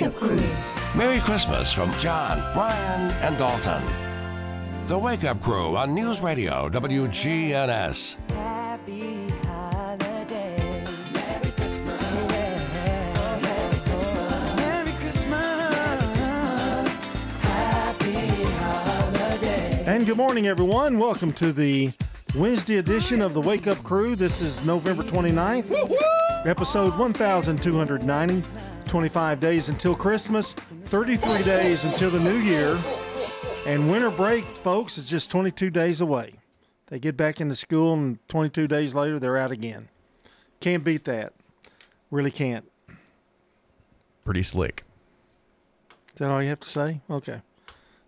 Wake Up Crew. Merry Christmas from John, Brian, and Dalton. The Wake Up Crew on News Radio WGNS. Happy holiday. Merry Christmas. Merry Christmas. Merry Christmas. Happy holiday. And good morning, everyone. Welcome to the Wednesday edition of the Wake Up Crew. This is November 29th, episode 1290. 25 days until Christmas, 33 days until the new year. And winter break, folks, is just 22 days away. They get back into school, and 22 days later, they're out again. Can't beat that. Really can't. Pretty slick. Is that all you have to say? Okay.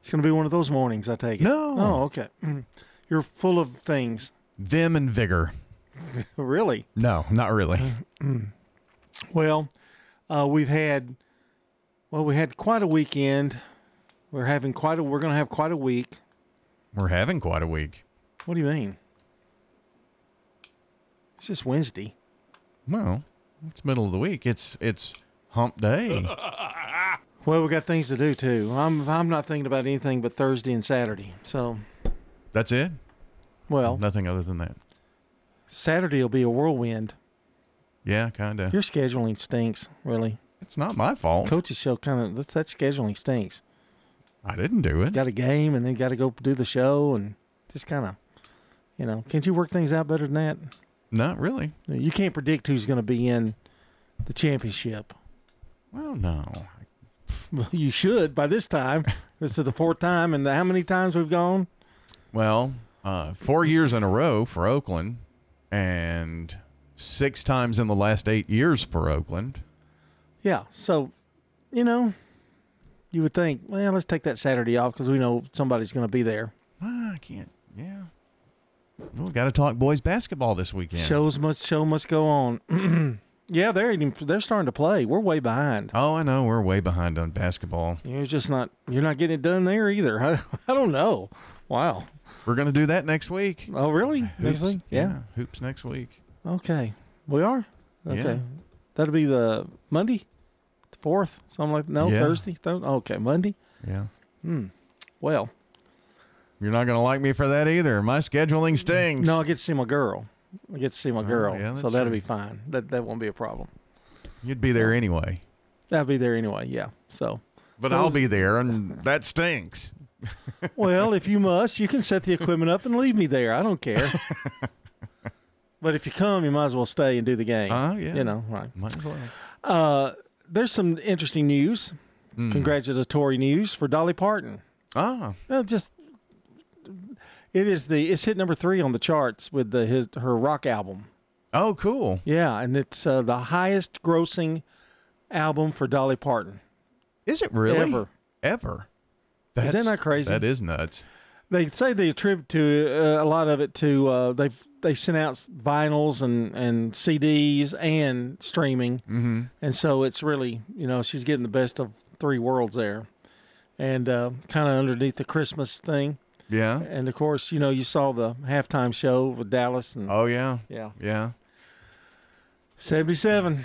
It's going to be one of those mornings, I take it. No. Oh, okay. Mm-hmm. You're full of things. Vim and vigor. Really? No, not really. Mm-hmm. Well, uh, we've had, well, we had quite a weekend. We're having quite a, we're going to have quite a week. We're having quite a week. What do you mean? It's just Wednesday. Well, it's middle of the week. It's it's hump day. Well, we got things to do too. I'm, I'm not thinking about anything but Thursday and Saturday. So, That's it. well, Nothing other than that. Saturday will be a whirlwind. Yeah, kind of. Your scheduling stinks, really. It's not my fault. Coach's show kind of, that's, that scheduling stinks. I didn't do it. got a game and then got to go do the show and just kind of, you know, can't you work things out better than that? Not really. You can't predict who's going to be in the championship. Well, no. Well, you should by this time. This is the fourth time, and how many times we've gone? Well, uh, four years in a row for Oakland, and six times in the last eight years for Oakland. Yeah. So, you know, you would think, well, let's take that Saturday off because we know somebody's going to be there. Ah, I can't. Yeah. Well, we got to talk boys basketball this weekend. Shows must show must go on. yeah, they're even, they're starting to play. We're way behind. Oh, I know. We're way behind on basketball. You're just not you're not getting it done there either. I, I don't know. Wow. We're going to do that next week. Oh, really? Next Hoops, week? Yeah. Hoops next week. Okay. We are? Okay. Yeah. That'll be the Monday, the 4th, something like that. No, Yeah. Thursday. Th- okay, Monday. Yeah. Hmm. Well, You're not going to like me for that either. My scheduling stings. no, I get to see my girl. I get to see my girl. Oh, yeah, so that'll true. be fine. That that won't be a problem. You'd be there anyway. I'll be there anyway. Yeah. So, But I'll be there, and that stinks. well, if you must, you can set the equipment up and leave me there. I don't care. but if you come, you might as well stay and do the game. Oh, yeah. You know, right. Might as well. Uh, there's some interesting news, Hmm. congratulatory news for Dolly Parton. Ah, just it is the it's hit number three on the charts with the his her rock album. oh, cool. Yeah, and it's uh, the highest grossing album for Dolly Parton. Is it really? Ever. Ever. that That's- not crazy? That is nuts. They say they attribute to uh, a lot of it to uh, they they sent out vinyls and and CDs and streaming, mm-hmm. and so it's really you know she's getting the best of three worlds there, and uh, kind of underneath the Christmas thing. Yeah. And of course, you know, you saw the halftime show with Dallas and Oh, yeah. yeah, Yeah. 77.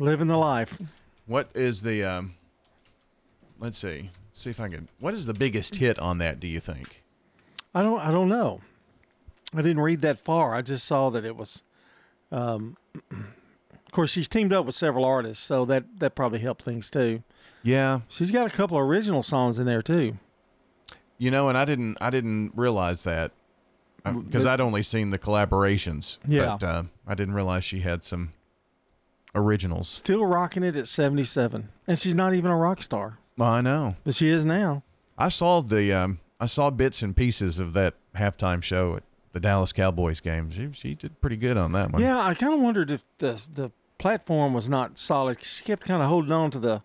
Living the life. What is the, um, let's see. See if I can. What is the biggest hit on that, do you think? I don't I don't know. I didn't read that far. I just saw that it was um of course she's teamed up with several artists, so that that probably helped things too. Yeah. She's got a couple of original songs in there too. You know, and I didn't, I didn't realize that because I'd only seen the collaborations. Yeah. But uh, I didn't realize she had some originals. Still rocking it at 77. And she's not even a rock star, Well, I know. but she is now. I saw the, um, I saw bits and pieces of that halftime show at the Dallas Cowboys game. She, she did pretty good on that one. Yeah, I kind of wondered if the the platform was not solid. She kept kind of holding on to the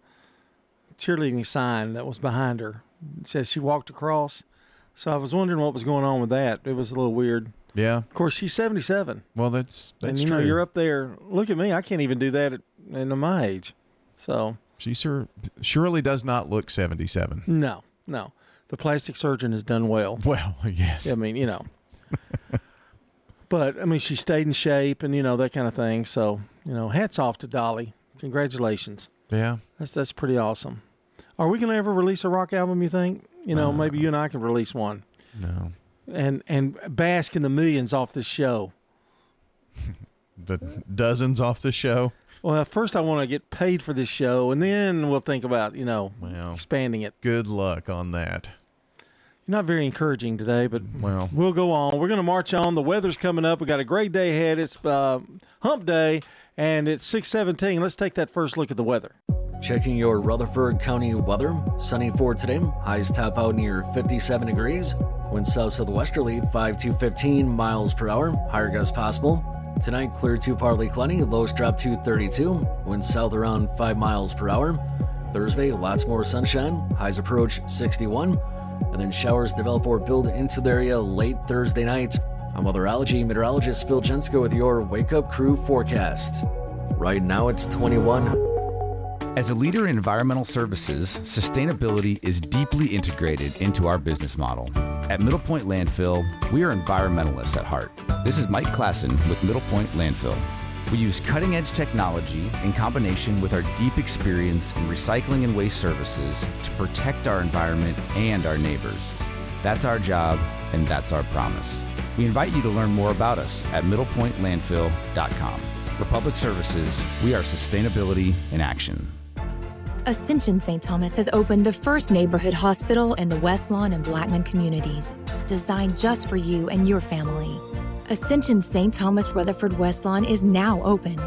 cheerleading sign that was behind her. It says she walked across. So I was wondering what was going on with that. It was a little weird. Yeah. Of course, she's 77. Well, that's that's and you true. know, you're up there. Look at me. I can't even do that at, at my age. So, She sur- surely does not look 77. no, no. The plastic surgeon has done well. Well, yes. I mean, you know. but I mean, she stayed in shape and you know that kind of thing. So you know, hats off to Dolly. Congratulations. Yeah. That's that's pretty awesome. Are we going to ever release a rock album? You think? You know, maybe you and I can release one No. and and bask in the millions off this show. The dozens off the show. Well, first I want to get paid for this show, and then we'll think about you know Well. expanding it. Good luck on that. You're not very encouraging today, but Well. we'll go on. We're going to march on. The weather's coming up. We got a great day ahead. It's uh, Hump Day, and it's six seventeen. Let's take that first look at the weather. Checking your Rutherford County weather. Sunny for today. Highs top out near 57 degrees. Winds south southwesterly 5 to 15 miles per hour. Higher gusts possible. Tonight, clear to partly cloudy. Lows drop to 32. Winds south around 5 miles per hour. Thursday, lots more sunshine. Highs approach 61. And then showers develop or build into the area late Thursday night. I'm weatherology meteorologist Phil Jensko with your Wake Up Crew forecast. Right now, it's 21. As a leader in environmental services, sustainability is deeply integrated into our business model. At Middle Point Landfill, we are environmentalists at heart. This is Mike Klassen with Middle Point Landfill. We use cutting edge technology in combination with our deep experience in recycling and waste services to protect our environment and our neighbors. That's our job, and that's our promise. We invite you to learn more about us at middlepointlandfill.com. For public services, we are sustainability in action. Ascension St. Thomas has opened the first neighborhood hospital in the West Lawn and Blackman communities, designed just for you and your family. Ascension St. Thomas Rutherford West Lawn is now open,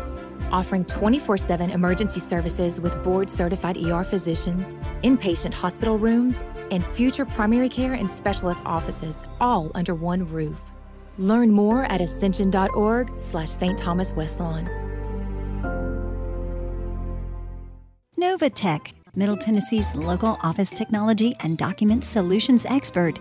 offering 24 7 emergency services with board certified ER physicians, inpatient hospital rooms, and future primary care and specialist offices, all under one roof. Learn more at ascension.org slash St. Thomas West Lawn. Novatech, Middle Tennessee's local office technology and document solutions expert.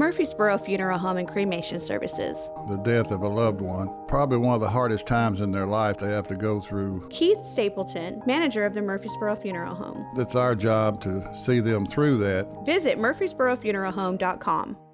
Murfreesboro Funeral Home and Cremation Services. the death of a loved one. Probably one of the hardest times in their life they have to go through. Keith Stapleton, manager of the Murfreesboro Funeral Home. It's our job to see them through that. Visit murfreesborofuneralhome.com.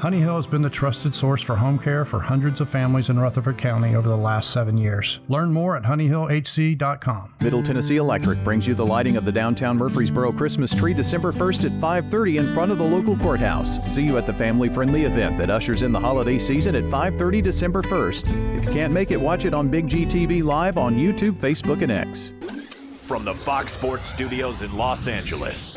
Honey Hill has been the trusted source for home care for hundreds of families in Rutherford County over the last seven years. Learn more at honeyhillhc.com. Middle Tennessee Electric brings you the lighting of the downtown Murfreesboro Christmas tree December 1st at 5:30 in front of the local courthouse. See you at the family-friendly event that ushers in the holiday season at 5:30 December 1st. If you can't make it, watch it on Big G TV live on YouTube, Facebook, and X. From the Fox Sports Studios in Los Angeles,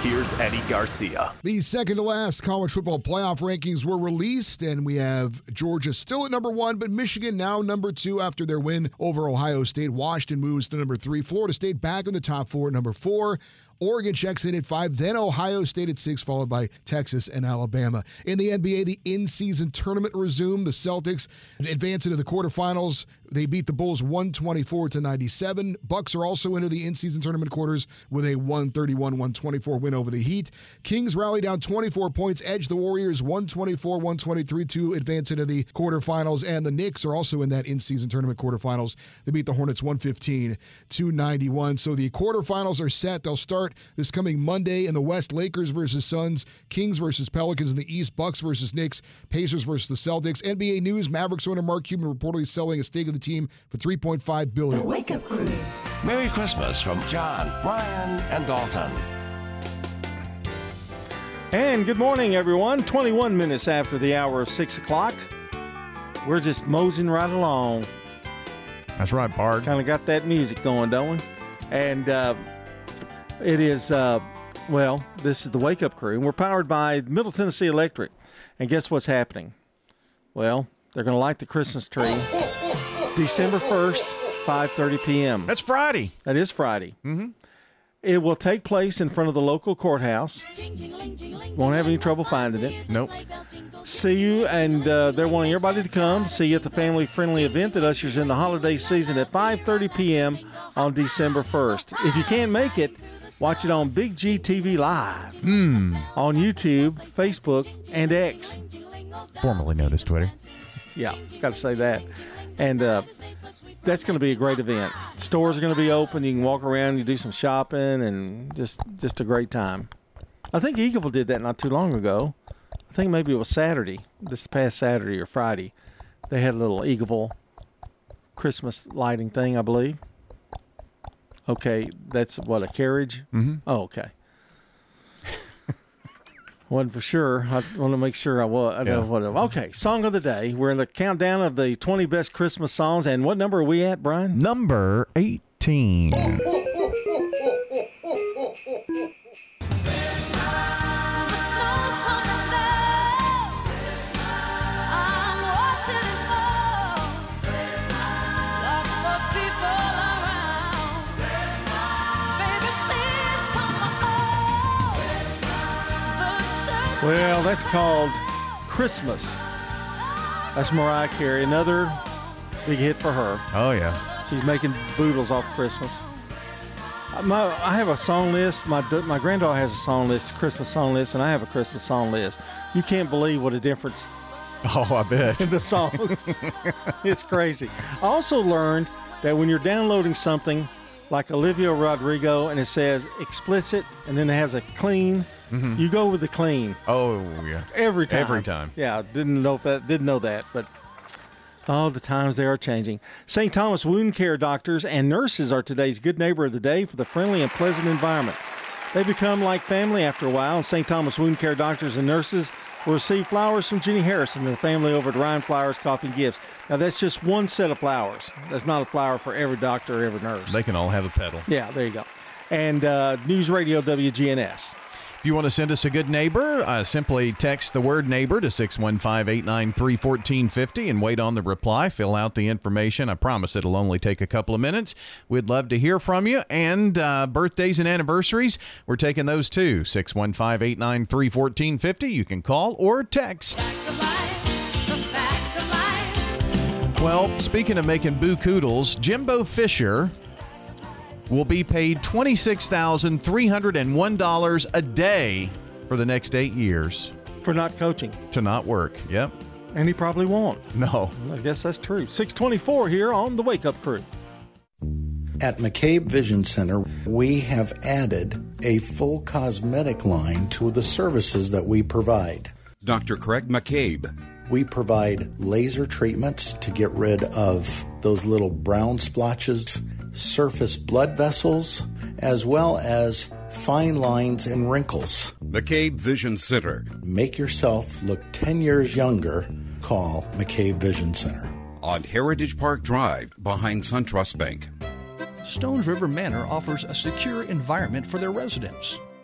here's Eddie Garcia. The second to last college football playoff rankings were released, and we have Georgia still at number one, but Michigan now number two after their win over Ohio State. Washington moves to number three. Florida State back in the top four at number four. Oregon checks in at five, then Ohio State at six, followed by Texas and Alabama. In the NBA, the in season tournament resumed. The Celtics advance into the quarterfinals. They beat the Bulls 124 to 97. Bucks are also into the in season tournament quarters with a 131 124 win over the Heat. Kings rally down 24 points, edge the Warriors 124 123 to advance into the quarterfinals. And the Knicks are also in that in season tournament quarterfinals. They beat the Hornets 115 to 91. So the quarterfinals are set. They'll start this coming Monday in the West Lakers versus Suns, Kings versus Pelicans in the East, Bucks versus Knicks, Pacers versus the Celtics. NBA News Mavericks owner Mark Cuban reportedly selling a stake of the team for 3.5 billion. Wake up crew. Merry Christmas from John, Ryan, and Dalton. And good morning, everyone. 21 minutes after the hour of 6 o'clock. We're just moseying right along. That's right, Bard. Kind of got that music going, don't we? And uh, it is, uh, well, this is the Wake Up Crew, and we're powered by Middle Tennessee Electric. And guess what's happening? Well, they're going to light the Christmas tree December 1st 5:30 p.m. That's Friday. That is Friday. Mm-hmm. It will take place in front of the local courthouse. Won't have any trouble finding it. Nope. See you, and uh, they're wanting everybody to come. See you at the family-friendly event that ushers in the holiday season at 5:30 p.m. on December 1st. If you can't make it, watch it on Big G TV Live Hmm. on YouTube, Facebook, and X. Formerly known as Twitter. Yeah, got to say that. And uh, that's going to be a great event. Stores are going to be open. You can walk around, you do some shopping, and just just a great time. I think Eagleville did that not too long ago. I think maybe it was Saturday, this past Saturday or Friday. They had a little Eagleville Christmas lighting thing, I believe. Okay, that's what a carriage. Mhm. Oh, okay. wasn't for sure. I want to make sure I was. I know Yeah. what. Okay, song of the day. We're in the countdown of the 20 best Christmas songs. And what number are we at, Brian? Number 18. Well, that's called Christmas. That's Mariah Carey. Another big hit for her. Oh, yeah. She's making boodles off Christmas. My, I have a song list. My my granddaughter has a song list, a Christmas song list, and I have a Christmas song list. You can't believe what a difference Oh, I bet. in the songs. it's crazy. I also learned that when you're downloading something like Olivia Rodrigo and it says explicit and then it has a clean, mm-hmm. you go with the clean Oh, yeah. every time. Every time. Yeah, didn't know that didn't know that, but oh, the times they are changing. St. Thomas Wound Care doctors and nurses are today's good neighbor of the day for the friendly and pleasant environment. They become like family after a while, and St. Thomas Wound Care doctors and nurses will receive flowers from Jenny Harrison and the family over at Ryan Flowers Coffee and Gifts. Now, that's just one set of flowers. That's not a flower for every doctor or every nurse. They can all have a pedal. yeah, there you go. And uh, News Radio WGNS. If you want to send us a good neighbor, uh, simply text the word neighbor to 615 893 1450 and wait on the reply. Fill out the information. I promise it'll only take a couple of minutes. We'd love to hear from you. And uh, birthdays and anniversaries, we're taking those too. 615 893 1450. You can call or text. Well, speaking of making boo koodles, Jimbo Fisher will be paid $26,301 a day for the next eight years For not coaching. to not work. Yep. And he probably won't. No. I guess that's true. 624 here on the Wake Up Crew. At McCabe Vision Center, we have added a full cosmetic line to the services that we provide. Dr. Craig McCabe. We provide laser treatments to get rid of those little brown splotches, surface blood vessels, as well as fine lines and wrinkles. McCabe Vision Center. Make yourself look 10 years younger. Call McCabe Vision Center. On Heritage Park Drive behind SunTrust Bank. Stones River Manor offers a secure environment for their residents.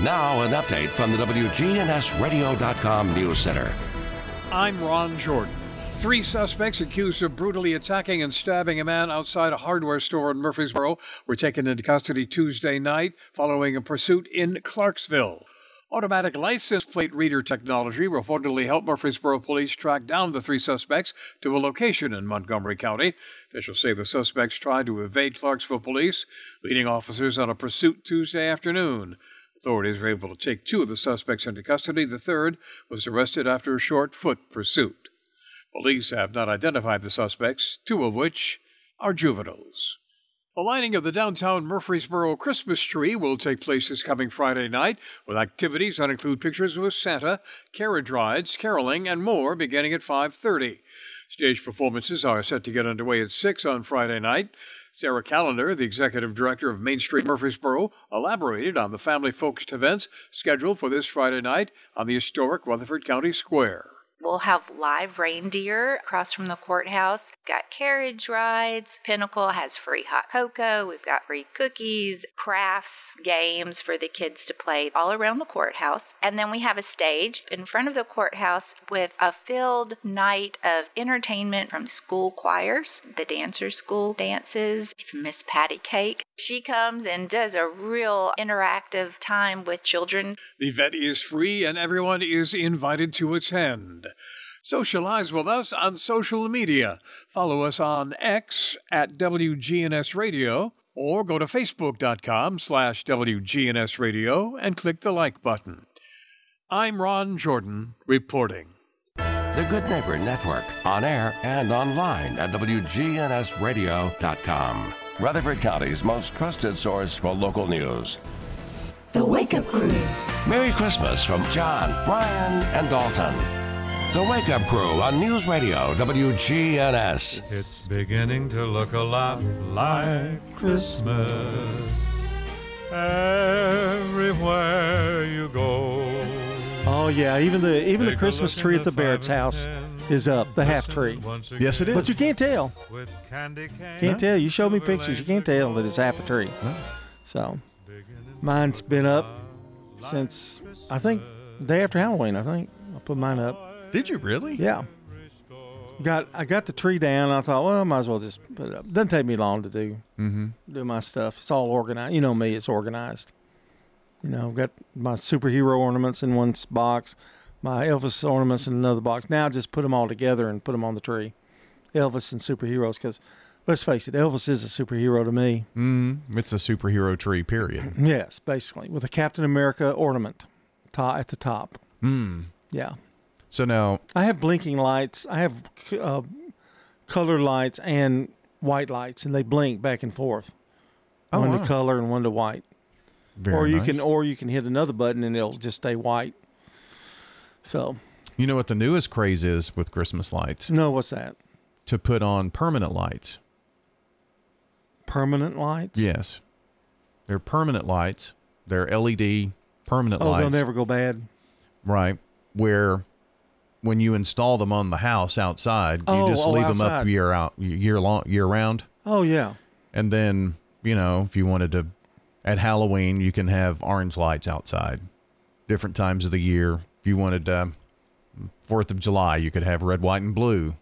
Now, an update from the WGNSradio.com News Center. I'm Ron Jordan. Three suspects accused of brutally attacking and stabbing a man outside a hardware store in Murfreesboro were taken into custody Tuesday night following a pursuit in Clarksville. Automatic license plate reader technology reportedly helped Murfreesboro police track down the three suspects to a location in Montgomery County. Officials say the suspects tried to evade Clarksville police, leading officers on a pursuit Tuesday afternoon. Authorities were able to take two of the suspects into custody. The third was arrested after a short foot pursuit. Police have not identified the suspects, two of which are juveniles. The lighting of the downtown Murfreesboro Christmas tree will take place this coming Friday night, with activities that include pictures with Santa, carriage rides, caroling, and more beginning at 5:30. Stage performances are set to get underway at 6 on Friday night. Sarah Callender, the executive director of Main Street Murfreesboro, elaborated on the family focused events scheduled for this Friday night on the historic Rutherford County Square. We'll have live reindeer across from the courthouse. Got carriage rides. Pinnacle has free hot cocoa. We've got free cookies, crafts, games for the kids to play all around the courthouse. And then we have a stage in front of the courthouse with a filled night of entertainment from school choirs, the dancers' school dances, Miss Patty Cake. She comes and does a real interactive time with children. The event is free and everyone is invited to attend. Socialize with us on social media. Follow us on X at WGNS Radio or go to facebook.com slash WGNS Radio and click the like button. I'm Ron Jordan reporting. The Good Neighbor Network, on air and online at WGNSradio.com. Rutherford County's most trusted source for local news. The Wake Up Crew. Merry Christmas from John, Brian, and Dalton. The Wake Up Crew on News Radio WGNS. It's beginning to look a lot like Christmas everywhere you go. Oh yeah, even the even the Take a Christmas tree at the the Barrett's five and house is up, the half tree. Yes, it is. But you can't tell. With candy cane. Can't tell. You showed me pictures. You can't tell that it's half a tree. So, mine's been up since I think day after Halloween. I think I put mine up. Did you really? Yeah. Got I got the tree down. I thought, well, I might as well just put it up. Doesn't take me long to do Mm-hmm. do my stuff. It's all organized. You know me. It's organized. You know, I've got my superhero ornaments in one box, my Elvis ornaments in another box. Now just put them all together and put them on the tree. Elvis and superheroes, because let's face it, Elvis is a superhero to me. Mm-hmm. It's a superhero tree, period. Yes, basically, with a Captain America ornament top, at the top. Mm. Yeah. So now, I have blinking lights. I have uh, color lights and white lights, and they blink back and forth. Oh, one wow. to color and one to white. Very or you nice. can, or you can hit another button and it'll just stay white. So, you know what the newest craze is with Christmas lights? no, what's that? To put on permanent lights. Permanent lights? Yes. They're permanent lights. They're LED permanent Oh, lights. they'll never go bad. Right. Where when you install them on the house outside, you Oh, just oh, leave them up year out year long year round. Oh yeah. And then, you know, if you wanted to at Halloween, you can have orange lights outside. Different times of the year. If you wanted uh, 4th of July, you could have red, white and blue.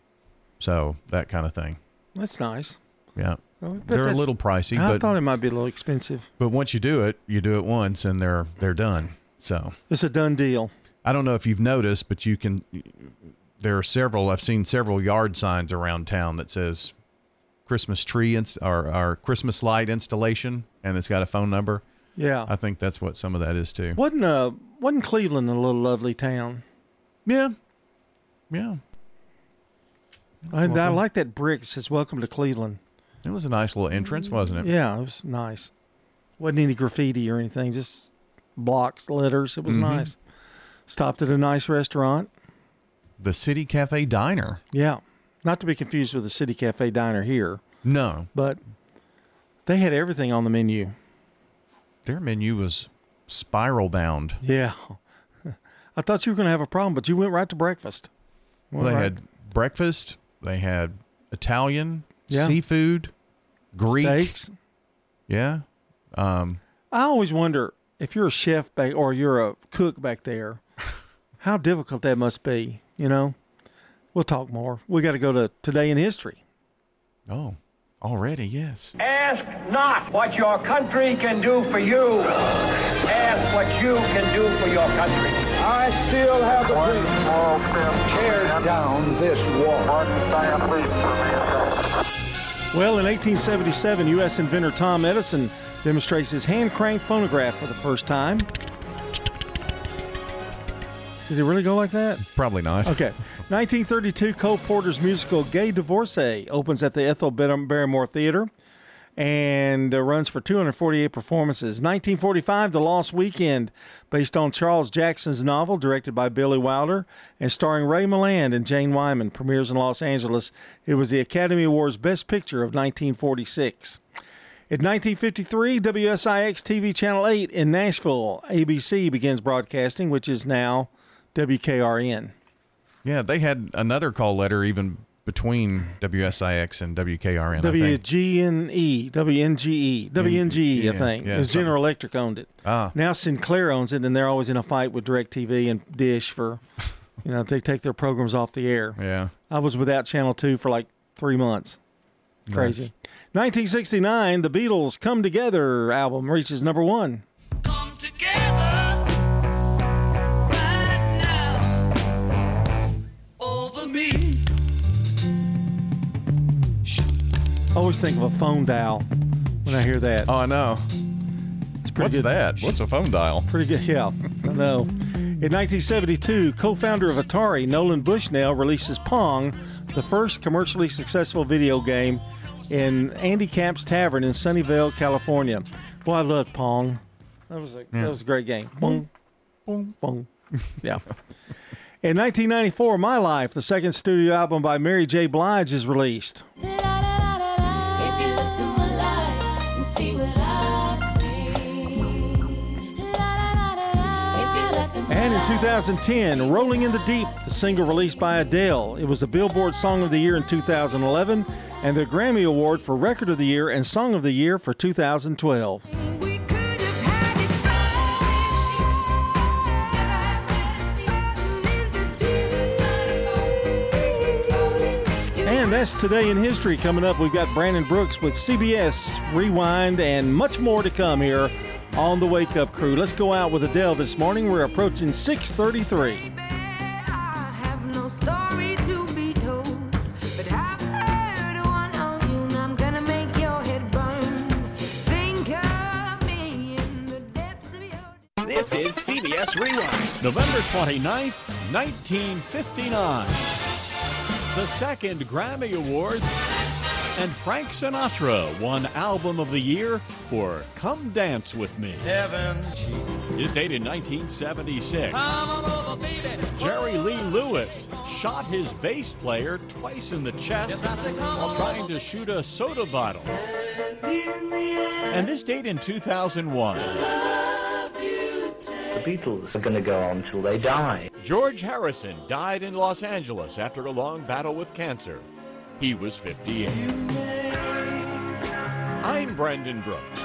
So, that kind of thing. That's nice. Yeah. They're a little pricey, I but thought it might be a little expensive. but once you do it, you do it once and they're they're done. So, It's a done deal. I don't know if you've noticed, but you can. There are several. I've seen several yard signs around town that says Christmas tree inst- or, or Christmas light installation, and it's got a phone number. Yeah. I think that's what some of that is too. Wasn't uh wasn't Cleveland a little lovely town? Yeah. Yeah. I, I like that brick. It says "Welcome to Cleveland." It was a nice little entrance, wasn't it? Yeah, it was nice. wasn't any graffiti or anything. Just blocks, letters. It was Mhm. nice. Stopped at a nice restaurant. The City Cafe Diner. Yeah, not to be confused with the City Cafe Diner here, No, but they had everything on the menu. their menu was spiral bound. Yeah, I thought you were going to have a problem, but you went right to breakfast. Well, they right- had breakfast. They had Italian, Yeah. seafood, Greek. steaks. Yeah. Um, I always wonder if you're a chef back or you're a cook back there, how difficult that must be. You know, we'll talk more. We got to go to today in history. oh, already, yes. Ask not what your country can do for you. Ask what you can do for your country. I still have a dream. Tear down this wall. Well, in 1877, U.S. inventor Tom Edison demonstrates his hand cranked phonograph for the first time. Did it really go like that? Probably not. Okay. 1932, Cole Porter's musical Gay Divorcee opens at the Ethel Bar- Barrymore Theater. and uh, runs for 248 performances. 1945, The Lost Weekend, based on Charles Jackson's novel, directed by Billy Wilder and starring Ray Milland and Jane Wyman, premieres in Los Angeles. It was the Academy Awards Best Picture of 1946. In 1953, WSIX TV Channel 8 in Nashville, ABC begins broadcasting, which is now WKRN. Yeah, they had another call letter even between WSIX and WKRN. I think. WGNE, WNGE, WNGE, Yeah, I think. yeah, it was General Electric owned it. Ah. Now Sinclair owns it, and they're always in a fight with DirecTV and Dish for, you know, they take their programs off the air. Yeah. I was without Channel 2 for like three months. Crazy. 1969, the Beatles' Come Together album reaches number one. Over always think of a phone dial when I hear that. Oh, I know. It's pretty What's good. that? What's a phone dial? Pretty good, yeah. I know. In 1972, co-founder of Atari, Nolan Bushnell, releases Pong, the first commercially successful video game, in Andy Capp's Tavern in Sunnyvale, California. Boy, I loved Pong. That was a Yeah. that was a great game. Boom, boom, boom. Yeah. In 1994, My Life, the second studio album by Mary J. Blige, is released. 2010, Rolling in the Deep, the single released by Adele. It was the Billboard Song of the Year in 2011 and the Grammy Award for Record of the Year and Song of the Year for 2012. And that's today in history. Coming up, we've got Brandon Brooks with CBS Rewind and much more to come here on the Wake Up Crew. Let's go out with Adele this morning. We're approaching 633. have no story to be told, but I've heard one on you, and I'm gonna make your head burn. Think of me in the depths of your. This is CBS Rewind. November 29th, 1959. The second Grammy Awards. And Frank Sinatra won Album of the Year for Come Dance With Me. Heaven. His date in 1976. Jerry Lee Lewis shot his bass player twice in the chest while trying to shoot a soda bottle. And this date in 2001. The Beatles are going to go on till they die. George Harrison died in Los Angeles after a long battle with cancer. He was 58. I'm Brendan Brooks.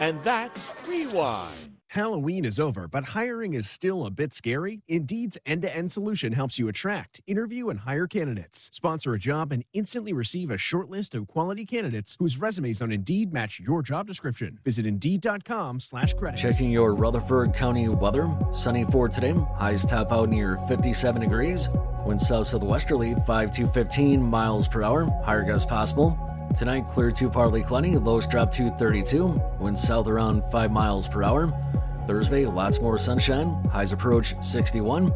And that's Rewind. Halloween is over, but hiring is still a bit scary. Indeed's end to end solution helps you attract, interview, and hire candidates. Sponsor a job and instantly receive a short list of quality candidates whose resumes on Indeed match your job description. Visit Indeed.com slash credits. Checking your Rutherford County weather. Sunny for today. Highs top out near 57 degrees. Wind south southwesterly 5 to 15 miles per hour. Higher gusts possible. Tonight, clear to partly cloudy. Lows drop to 32. winds south around 5 miles per hour. Thursday, lots more sunshine. Highs approach 61.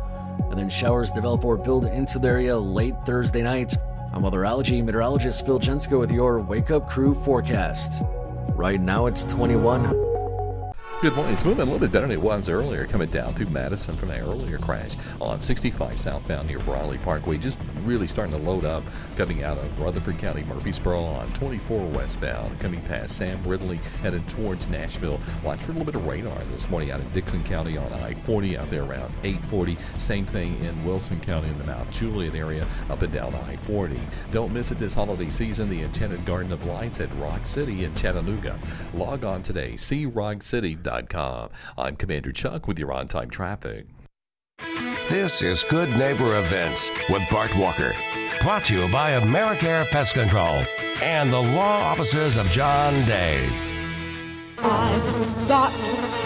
And then showers develop or build into the area late Thursday night. I'm weather weatherology meteorologist Phil Jensko with your Wake Up Crew forecast. Right now, it's 21. Good morning. It's moving a little bit better than it was earlier, coming down through Madison from that earlier crash on 65 southbound near Briley Parkway. Just really starting to load up coming out of Rutherford County, Murfreesboro on 24 westbound, coming past Sam Ridley, headed towards Nashville. Watch for a little bit of radar this morning out in Dickson County on I-40 out there around 840. Same thing in Wilson County in the Mount Juliet area up and down I-40. Don't miss it this holiday season, the Enchanted Garden of Lights at Rock City in Chattanooga. Log on today, seerockcity.com. I'm Commander Chuck with your on-time traffic. This is Good Neighbor Events with Bart Walker. Brought to you by Americare Pest Control and the law offices of John Day. I've got pets.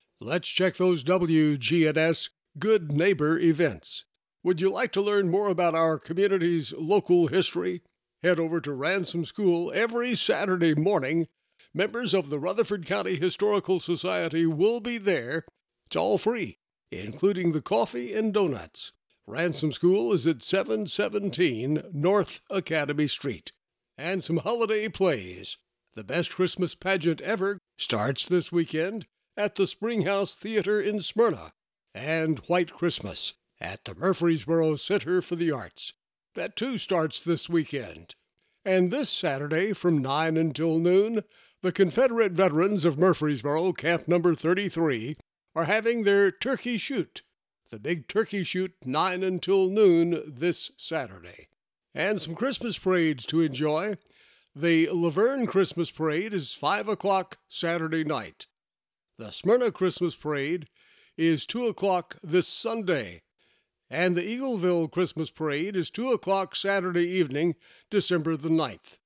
Let's check those WGNS Good Neighbor events. Would you like to learn more about our community's local history? Head over to Ransom School every Saturday morning. Members of the Rutherford County Historical Society will be there. It's all free, including the coffee and donuts. Ransom School is at 717 North Academy Street. And some holiday plays. The best Christmas pageant ever starts this weekend at the Springhouse Theater in Smyrna. And White Christmas at the Murfreesboro Center for the Arts. That too starts this weekend. And this Saturday from 9 until noon, the Confederate veterans of Murfreesboro, Camp Number 33, are having their turkey shoot. The big turkey shoot 9 until noon this Saturday. And some Christmas parades to enjoy. The La Vergne Christmas Parade is 5 o'clock Saturday night. The Smyrna Christmas Parade is 2 o'clock this Sunday. And the Eagleville Christmas Parade is 2 o'clock Saturday evening, December the 9th.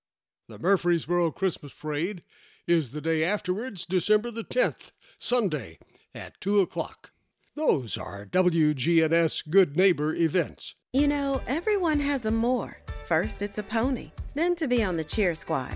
The Murfreesboro Christmas Parade is the day afterwards, December the 10th, Sunday, at 2 o'clock. Those are WGNS Good Neighbor events. You know, everyone has a more. First, it's a pony, then to be on the cheer squad.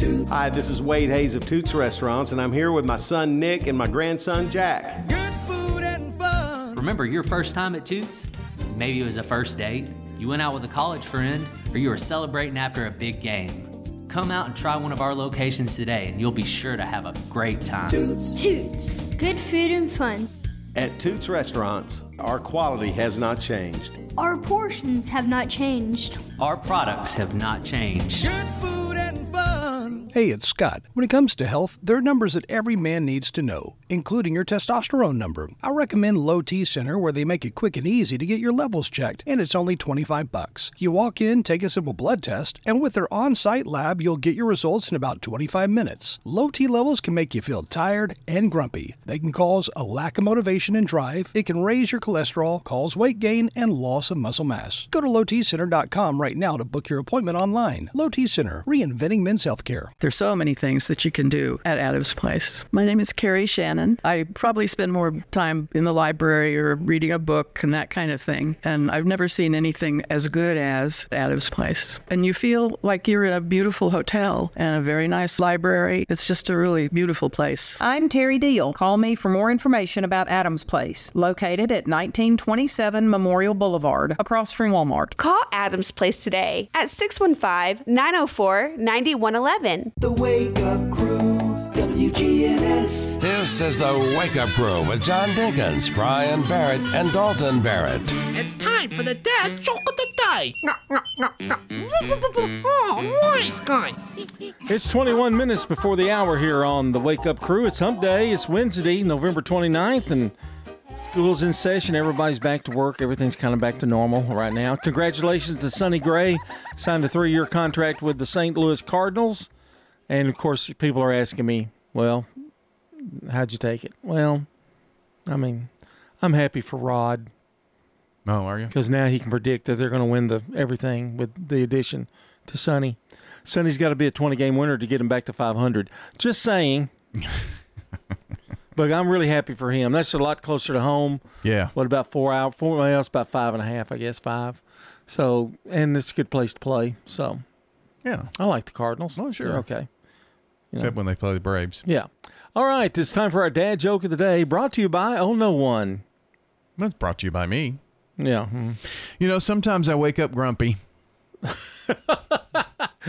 Hi, this is Wade Hayes of Toots Restaurants, and I'm here with my son Nick and my grandson Jack. Remember your first time at Toots? Maybe it was a first date, you went out with a college friend, or you were celebrating after a big game. Come out and try one of our locations today, and you'll be sure to have a great time. Toots. Good food and fun. At Toots Restaurants, our quality has not changed. Our portions have not changed. Our products have not changed. Hey, it's Scott. When it comes to health, there are numbers that every man needs to know, including your testosterone number. I recommend Low T Center where they make it quick and easy to get your levels checked, and it's only 25 bucks. You walk in, take a simple blood test, and with their on-site lab, you'll get your results in about 25 minutes. Low T levels can make you feel tired and grumpy. They can cause a lack of motivation and drive. It can raise your cholesterol, cause weight gain, and loss of muscle mass. Go to lowtcenter.com right now to book your appointment online. Low T Center, reinventing men's healthcare. There's so many things that you can do at Adams Place. My name is Carrie Shannon. I probably spend more time in the library or reading a book and that kind of thing. And I've never seen anything as good as Adams Place. And you feel like you're in a beautiful hotel and a very nice library. It's just a really beautiful place. I'm Terry Deal. Call me for more information about Adams Place, located at 1927 Memorial Boulevard, across from Walmart. Call Adams Place today at 615 904 9111. The Wake Up Crew, WGNS. This is the Wake Up Crew with John Dinkins, Brian Barrett, and Dalton Barrett. It's time for the dad joke of the day. Oh, nice guy. It's 21 minutes before the hour here on the Wake Up Crew. It's Hump Day. It's Wednesday, November 29th, and school's in session. Everybody's back to work. Everything's kind of back to normal right now. Congratulations to Sonny Gray. Signed a three year contract with the St. Louis Cardinals. And of course, people are asking me, well, how'd you take it? Well, I mean, I'm happy for Rod. Oh, are you? Because now he can predict that they're going to win the everything with the addition to Sonny. Sonny's got to be a 20 game winner to get him back to 500. Just saying. but I'm really happy for him. That's a lot closer to home. Yeah. What about four hours? Four well, it's about five and a half, I guess, five. So, and it's a good place to play. So, yeah, I like the Cardinals. Oh, sure. They're okay. Except when they play the Braves. Yeah. All right, it's time for our dad joke of the day, brought to you by Oh No One. That's brought to you by me. Yeah. mhm. You know, sometimes I wake up grumpy.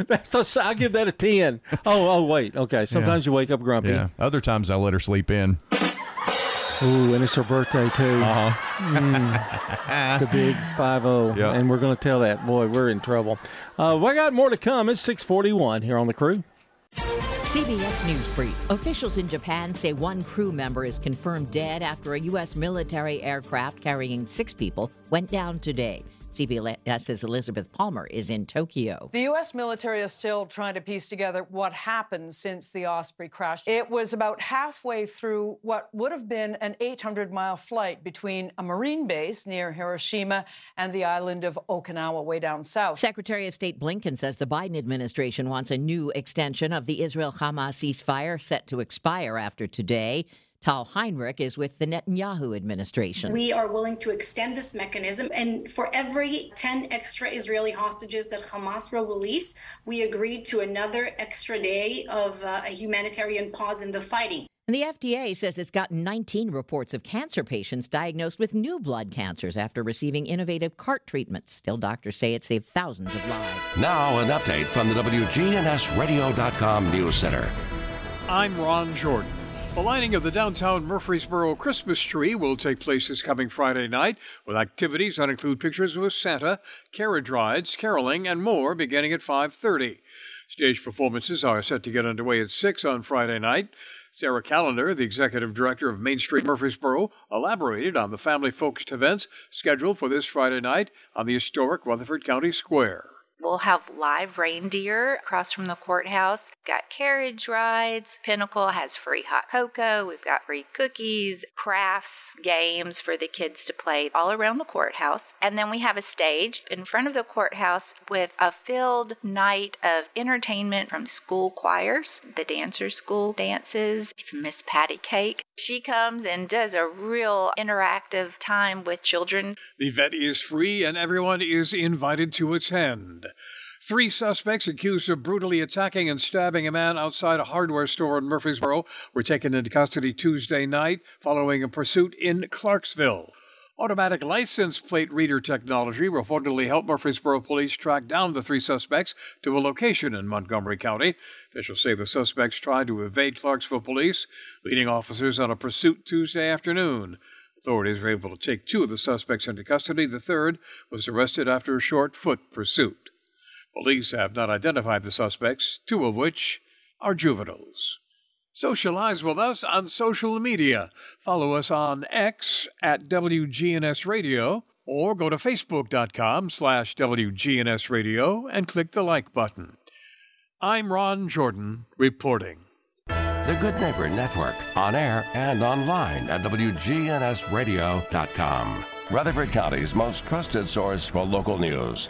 That's a, I'll give that a ten. Oh, oh, wait. Okay. Sometimes you wake up grumpy. Yeah. Other times I let her sleep in. Ooh, and it's her birthday too. Uh-huh. the big five zero, Yeah. and we're going to tell that. Boy, we're in trouble. Uh, we got more to come. It's six forty one here on the crew. CBS News Brief. Officials in Japan say one crew member is confirmed dead after a U.S. military aircraft carrying six people went down today. CBS's uh, Elizabeth Palmer is in Tokyo. The U.S. military is still trying to piece together what happened since the Osprey crash. It was about halfway through what would have been an 800 mile flight between a Marine base near Hiroshima and the island of Okinawa, way down south. Secretary of State Blinken says the Biden administration wants a new extension of the Israel Hamas ceasefire set to expire after today. Tal Heinrich is with the Netanyahu administration. We are willing to extend this mechanism, and for every 10 extra Israeli hostages that Hamas will release, we agreed to another extra day of uh, a humanitarian pause in the fighting. And the FDA says it's gotten 19 reports of cancer patients diagnosed with new blood cancers after receiving innovative CAR T treatments. Still, doctors say it saved thousands of lives. Now, an update from the WGNSradio.com News Center. I'm Ron Jordan. The lighting of the downtown Murfreesboro Christmas tree will take place this coming Friday night, with activities that include pictures with Santa, carriage rides, caroling, and more beginning at 5:30. Stage performances are set to get underway at 6 on Friday night. Sarah Callender, the executive director of Main Street Murfreesboro, elaborated on the family focused events scheduled for this Friday night on the historic Rutherford County Square. We'll have live reindeer across from the courthouse. We've Got carriage rides. Pinnacle has free hot cocoa. We've got free cookies, crafts, games for the kids to play all around the courthouse. And then we have a stage in front of the courthouse with a filled night of entertainment from school choirs, the dancer school dances, Miss Patty Cake. She comes and does a real interactive time with children. The event is free and everyone is invited to attend. Three suspects accused of brutally attacking and stabbing a man outside a hardware store in Murfreesboro were taken into custody Tuesday night following a pursuit in Clarksville. Automatic license plate reader technology reportedly helped Murfreesboro police track down the three suspects to a location in Montgomery County. Officials say the suspects tried to evade Clarksville police, leading officers on a pursuit Tuesday afternoon. Authorities were able to take two of the suspects into custody. The third was arrested after a short foot pursuit. Police have not identified the suspects, two of which are juveniles. Socialize with us on social media. Follow us on X at WGNS Radio or go to facebook.com slash WGNS Radio and click the like button. I'm Ron Jordan reporting. The Good Neighbor Network, on air and online at WGNSradio.com. Rutherford County's most trusted source for local news.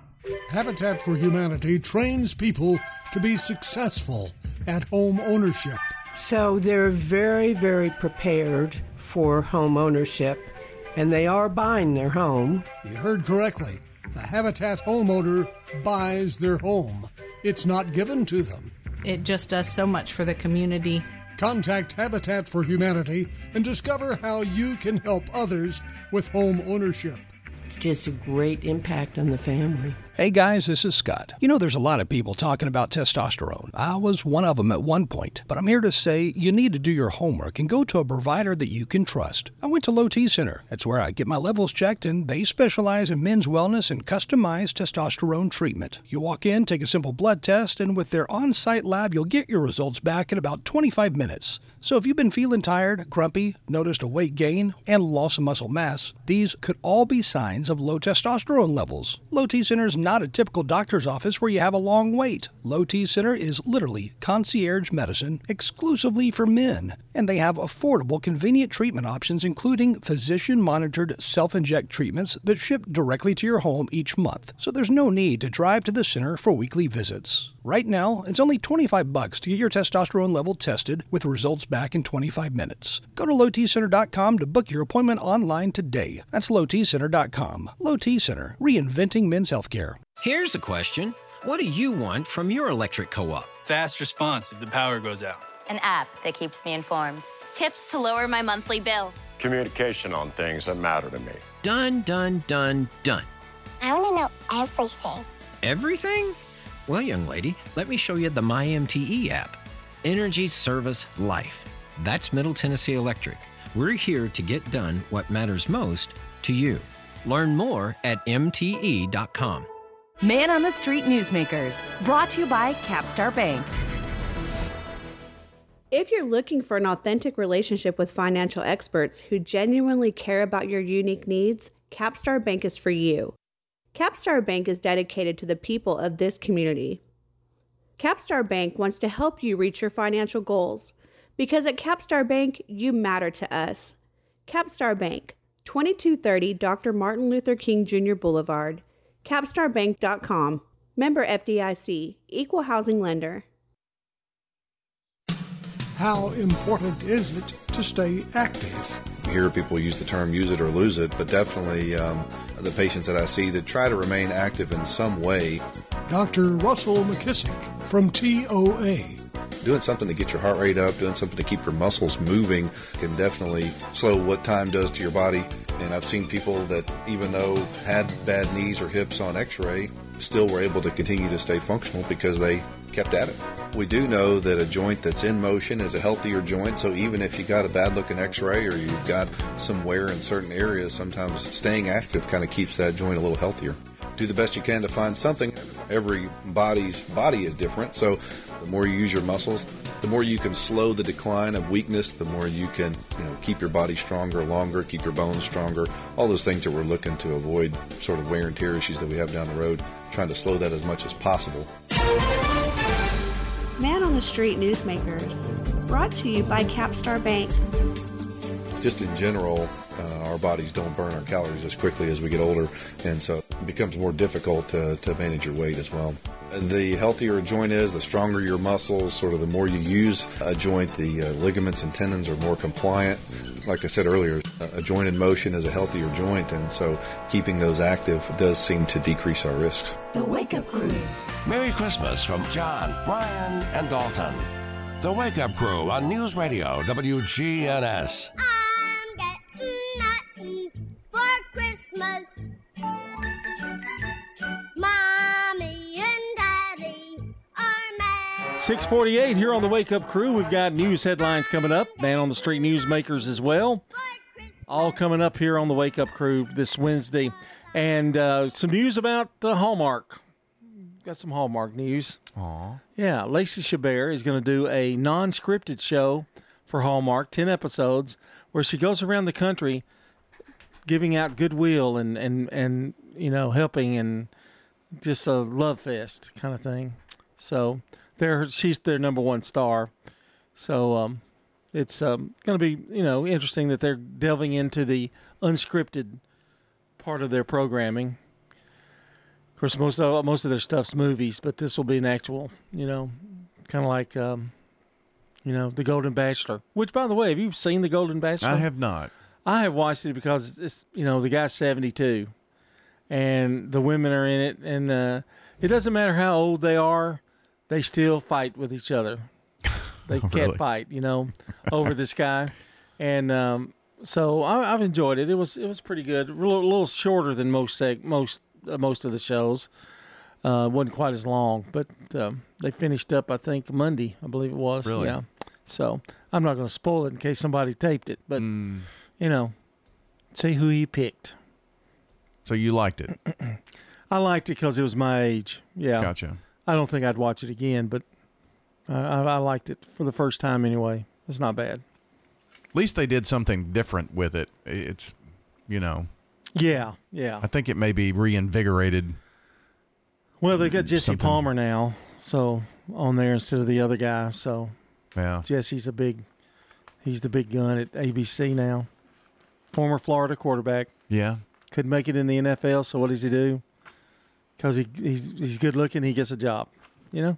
Habitat for Humanity trains people to be successful at home ownership. So they're very, very prepared for home ownership and they are buying their home. You heard correctly. The Habitat homeowner buys their home, it's not given to them. It just does so much for the community. Contact Habitat for Humanity and discover how you can help others with home ownership. It's just a great impact on the family. Hey guys, this is Scott. You know, there's a lot of people talking about testosterone. I was one of them at one point, but I'm here to say you need to do your homework and go to a provider that you can trust. I went to Low T Center. That's where I get my levels checked, and they specialize in men's wellness and customized testosterone treatment. You walk in, take a simple blood test, and with their on site lab, you'll get your results back in about 25 minutes. So if you've been feeling tired, grumpy, noticed a weight gain, and loss of muscle mass, these could all be signs of low testosterone levels. Low T Center is not a typical doctor's office where you have a long wait. Low T Center is literally concierge medicine exclusively for men, and they have affordable, convenient treatment options, including physician monitored self inject treatments that ship directly to your home each month. So there's no need to drive to the center for weekly visits. Right now, it's only 25 bucks to get your testosterone level tested with results back in 25 minutes. Go to lowtcenter.com to book your appointment online today. That's lowtcenter.com. Low T Center, reinventing men's healthcare. Here's a question What do you want from your electric co op? Fast response if the power goes out. An app that keeps me informed. Tips to lower my monthly bill. Communication on things that matter to me. Done, done, done, done. I want to know everything. Everything? Well, young lady, let me show you the MyMTE app. Energy Service Life. That's Middle Tennessee Electric. We're here to get done what matters most to you. Learn more at MTE.com. Man on the Street Newsmakers, brought to you by Capstar Bank. If you're looking for an authentic relationship with financial experts who genuinely care about your unique needs, Capstar Bank is for you. Capstar Bank is dedicated to the people of this community. Capstar Bank wants to help you reach your financial goals because at Capstar Bank, you matter to us. Capstar Bank, 2230 Dr. Martin Luther King Jr. Boulevard, capstarbank.com. Member FDIC, Equal Housing Lender. How important is it to stay active? You hear people use the term use it or lose it, but definitely um, the patients that I see that try to remain active in some way. Dr. Russell McKissick from TOA. Doing something to get your heart rate up, doing something to keep your muscles moving can definitely slow what time does to your body. And I've seen people that, even though had bad knees or hips on x ray, still were able to continue to stay functional because they kept at it. We do know that a joint that's in motion is a healthier joint, so even if you got a bad looking x ray or you've got some wear in certain areas, sometimes staying active kind of keeps that joint a little healthier. Do the best you can to find something. Every body's body is different, so the more you use your muscles, the more you can slow the decline of weakness, the more you can, you know, keep your body stronger longer, keep your bones stronger. All those things that we're looking to avoid sort of wear and tear issues that we have down the road, trying to slow that as much as possible. Man on the Street Newsmakers, brought to you by Capstar Bank. Just in general, uh, our bodies don't burn our calories as quickly as we get older, and so it becomes more difficult to, to manage your weight as well. The healthier a joint is, the stronger your muscles, sort of the more you use a joint, the uh, ligaments and tendons are more compliant. Like I said earlier, a joint in motion is a healthier joint, and so keeping those active does seem to decrease our risks. The Wake Up Crew. Merry Christmas from John, Brian, and Dalton. The Wake Up Crew on News Radio WGNS. I'm getting nothing for Christmas. Mommy and Daddy are mad. 648 here on the Wake Up Crew. We've got news headlines coming up. Man on the Street Newsmakers as well. All coming up here on the Wake Up Crew this Wednesday. And uh, some news about uh, Hallmark. Got some Hallmark news. Aw. Yeah, Lacey Chabert is going to do a non scripted show for Hallmark, 10 episodes, where she goes around the country giving out goodwill and, and, and you know, helping and just a love fest kind of thing. So they're, she's their number one star. So um, it's um, going to be, you know, interesting that they're delving into the unscripted part of their programming. Course, most of most of their stuff's movies, but this will be an actual, you know, kind of like, um, you know, The Golden Bachelor. Which, by the way, have you seen The Golden Bachelor? I have not. I have watched it because it's, you know, the guy's seventy two, and the women are in it, and uh, it doesn't matter how old they are, they still fight with each other. They Oh, can't fight, you know, over this guy, and um, so I, I've enjoyed it. It was it was pretty good. A little, little shorter than most seg- most most of the shows. Uh, wasn't quite as long, but um, they finished up I think Monday, I believe it was. Really? Yeah. So I'm not going to spoil it in case somebody taped it, but Mm. you know, see who he picked. So you liked it? I liked it because it was my age. Yeah. Gotcha. I don't think I'd watch it again, but I, I, I liked it for the first time anyway. It's not bad. At least they did something different with it. It's, you know, Yeah, yeah. I think it may be reinvigorated. Well, they got Jesse Something- Palmer now, so on there instead of the other guy. So Yeah. Jesse's a big, he's the big gun at ABC now. Former Florida quarterback. Yeah. Couldn't make it in the NFL, so what does he do? Because he he's, he's good looking, he gets a job. You know.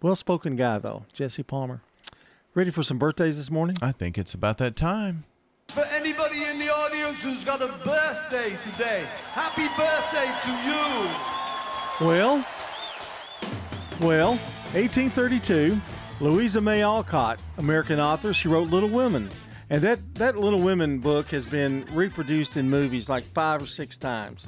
Well spoken guy though, Jesse Palmer. Ready for some birthdays this morning? I think it's about that time. For anybody in the audience who's got a birthday today, happy birthday to you. Well, well, 1832, Louisa May Alcott, American author, she wrote Little Women. And that, that Little Women book has been reproduced in movies like five or six times.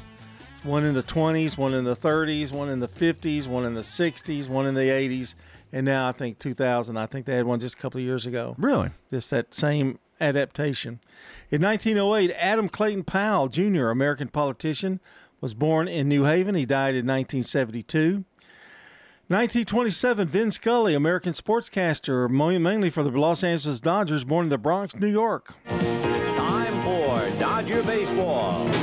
One in the 20s, one in the 30s, one in the 50s, one in the 60s, one in the 80s, and now I think 2000. I think they had one just a couple of years ago. Really? Just that same adaptation. In 1908, Adam Clayton Powell, Jr., American politician, was born in New Haven. He died in 1972. 1927, Vin Scully, American sportscaster, mainly for the Los Angeles Dodgers, born in the Bronx, New York. Time for Dodger Baseball.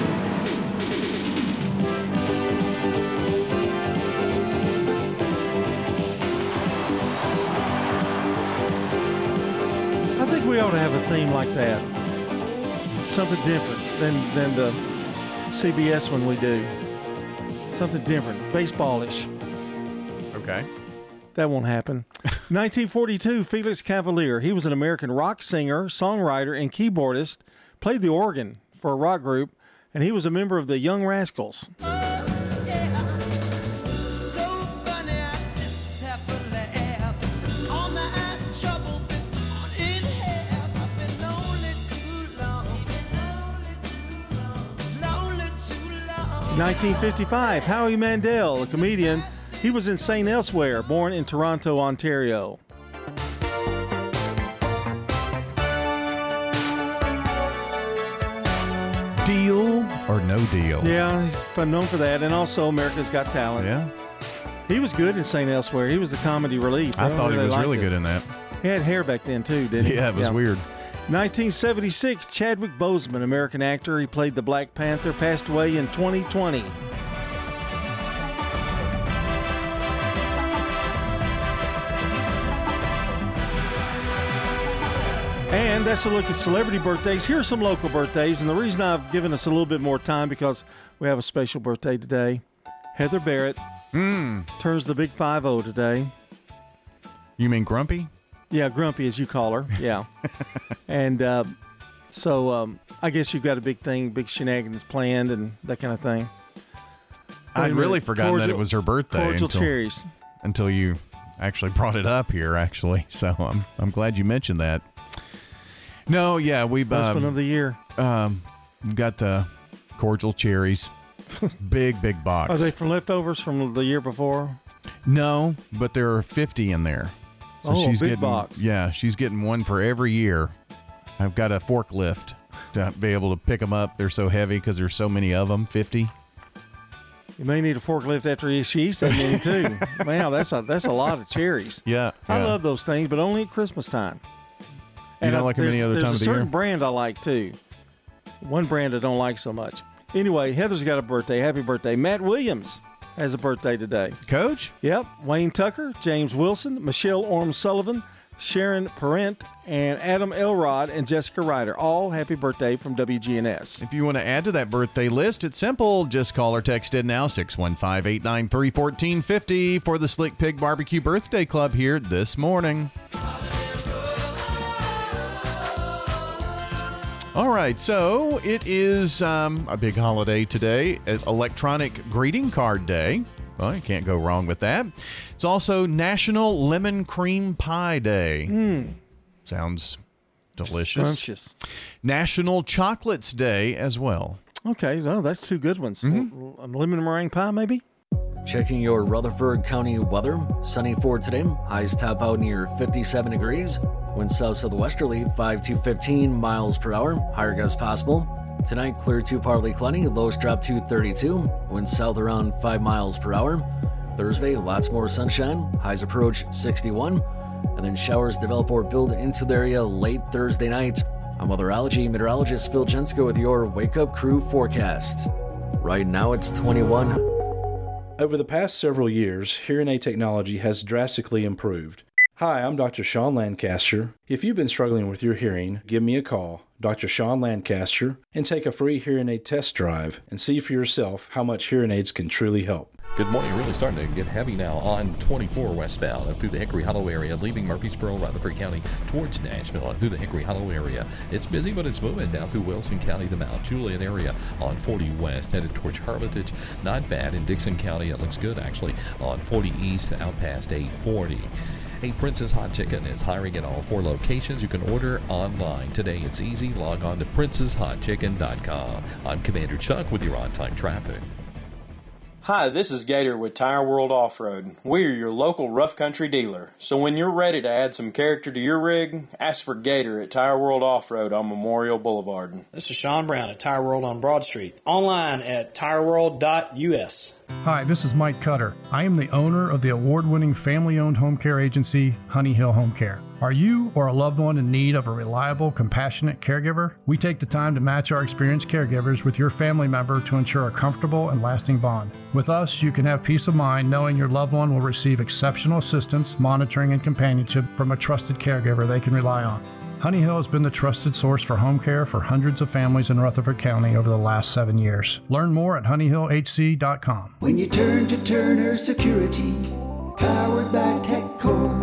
We ought to have a theme like that. Something different than, than the CBS one we do. Something different, baseballish. Okay. That won't happen. 1942, Felix Cavaliere. He was an American rock singer, songwriter, and keyboardist. Played the organ for a rock group, and he was a member of the Young Rascals. 1955, Howie Mandel, a comedian, he was in St. Elsewhere, born in Toronto, Ontario. Deal or no deal? Yeah, he's known for that, and also America's Got Talent. Yeah. He was good in St. Elsewhere. He was the comedy relief. I thought he was really it. good in that. He had hair back then too, didn't he? Yeah, it was weird. 1976, Chadwick Boseman, American actor. He played the Black Panther, passed away in 2020. And that's a look at celebrity birthdays. Here are some local birthdays, and the reason I've given us a little bit more time because we have a special birthday today. Heather Barrett hmm. turns the big 5 0 today. You mean Grumpy? Yeah, Grumpy, as you call her. Yeah. and uh, so um, I guess you've got a big thing, big shenanigans planned and that kind of thing. I'd really forgotten that it was her birthday Cordial until, cherries. until you actually brought it up here. Actually, so I'm I'm glad you mentioned that. No, yeah, we've Husband um, of the year. um, got the cordial cherries, big big box. Are they from leftovers from the year before? No, but there are 50 in there. So Oh, she's big getting, box. Yeah, she's getting one for every year. I've got a forklift to be able to pick them up. They're so heavy because there's so many of them. 50. You may need a forklift after she eats that many too. Man, that's a that's a lot of cherries. Yeah, I yeah. love those things, but only at Christmas time. You don't I- like 'em any there's- other there's time a of the certain brand I like too. One brand I don't like so much. Anyway, Heather's got a birthday. Happy birthday. Matt Williams has a birthday today. Coach? Yep. Wayne Tucker, James Wilson, Michelle Orm Sullivan, Sharon Parent, and Adam Elrod and Jessica Ryder. All happy birthday from WGNS. If you want to add to that birthday list, it's simple. Just call or text in now 615 893 1450 for the Slick Pig Barbecue Birthday Club here this morning. All right, so it is um, a big holiday today, Electronic Greeting Card Day. Well, you can't go wrong with that. It's also National Lemon Cream Pie Day. Mm. Sounds delicious. Scrumptious. National Chocolates Day as well. Okay, well, that's two good ones. Mm-hmm. Lemon meringue pie, maybe? Checking your Rutherford County weather. Sunny for today. Highs top out near 57 degrees. Winds south southwesterly 5 to 15 miles per hour. Higher gusts possible. Tonight, clear to partly cloudy. Lows drop to 32. Winds south around 5 miles per hour. Thursday, lots more sunshine. Highs approach 61. And then showers develop or build into the area late Thursday night. I'm weatherology meteorologist Phil Jensko with your Wake Up Crew forecast. Right now, it's 21. Over the past several years, hearing aid technology has drastically improved. Hi, I'm Dr. Sean Lancaster. If you've been struggling with your hearing, give me a call, Dr. Sean Lancaster, and take a free hearing aid test drive and see for yourself how much hearing aids can truly help. Good morning. Really starting to get heavy now on 24 westbound up through the Hickory Hollow area, leaving Murfreesboro, Rutherford County towards Nashville and through the Hickory Hollow area. It's busy, but it's moving down through Wilson County, the Mount Juliet area on 40 west, headed towards Hermitage. Not bad in Dickson County. It looks good actually on 40 east out past 840. Hey, Princess Hot Chicken is hiring at all four locations. You can order online. Today it's easy. Log on to princesshotchicken.com. I'm Commander Chuck with your on time traffic. Hi, this is Gator with Tire World Off Road. We are your local rough country dealer. So when you're ready to add some character to your rig, ask for Gator at Tire World Off Road on Memorial Boulevard. This is Sean Brown at Tire World on Broad Street. Online at tireworld.us. Hi, this is Mike Cutter. I am the owner of the award winning family owned home care agency, Honey Hill Home Care. Are you or a loved one in need of a reliable, compassionate caregiver? We take the time to match our experienced caregivers with your family member to ensure a comfortable and lasting bond. With us, you can have peace of mind knowing your loved one will receive exceptional assistance, monitoring, and companionship from a trusted caregiver they can rely on. Honey Hill has been the trusted source for home care for hundreds of families in Rutherford County over the last seven years. Learn more at honeyhillhc.com. When you turn to Turner Security, powered by TechCore,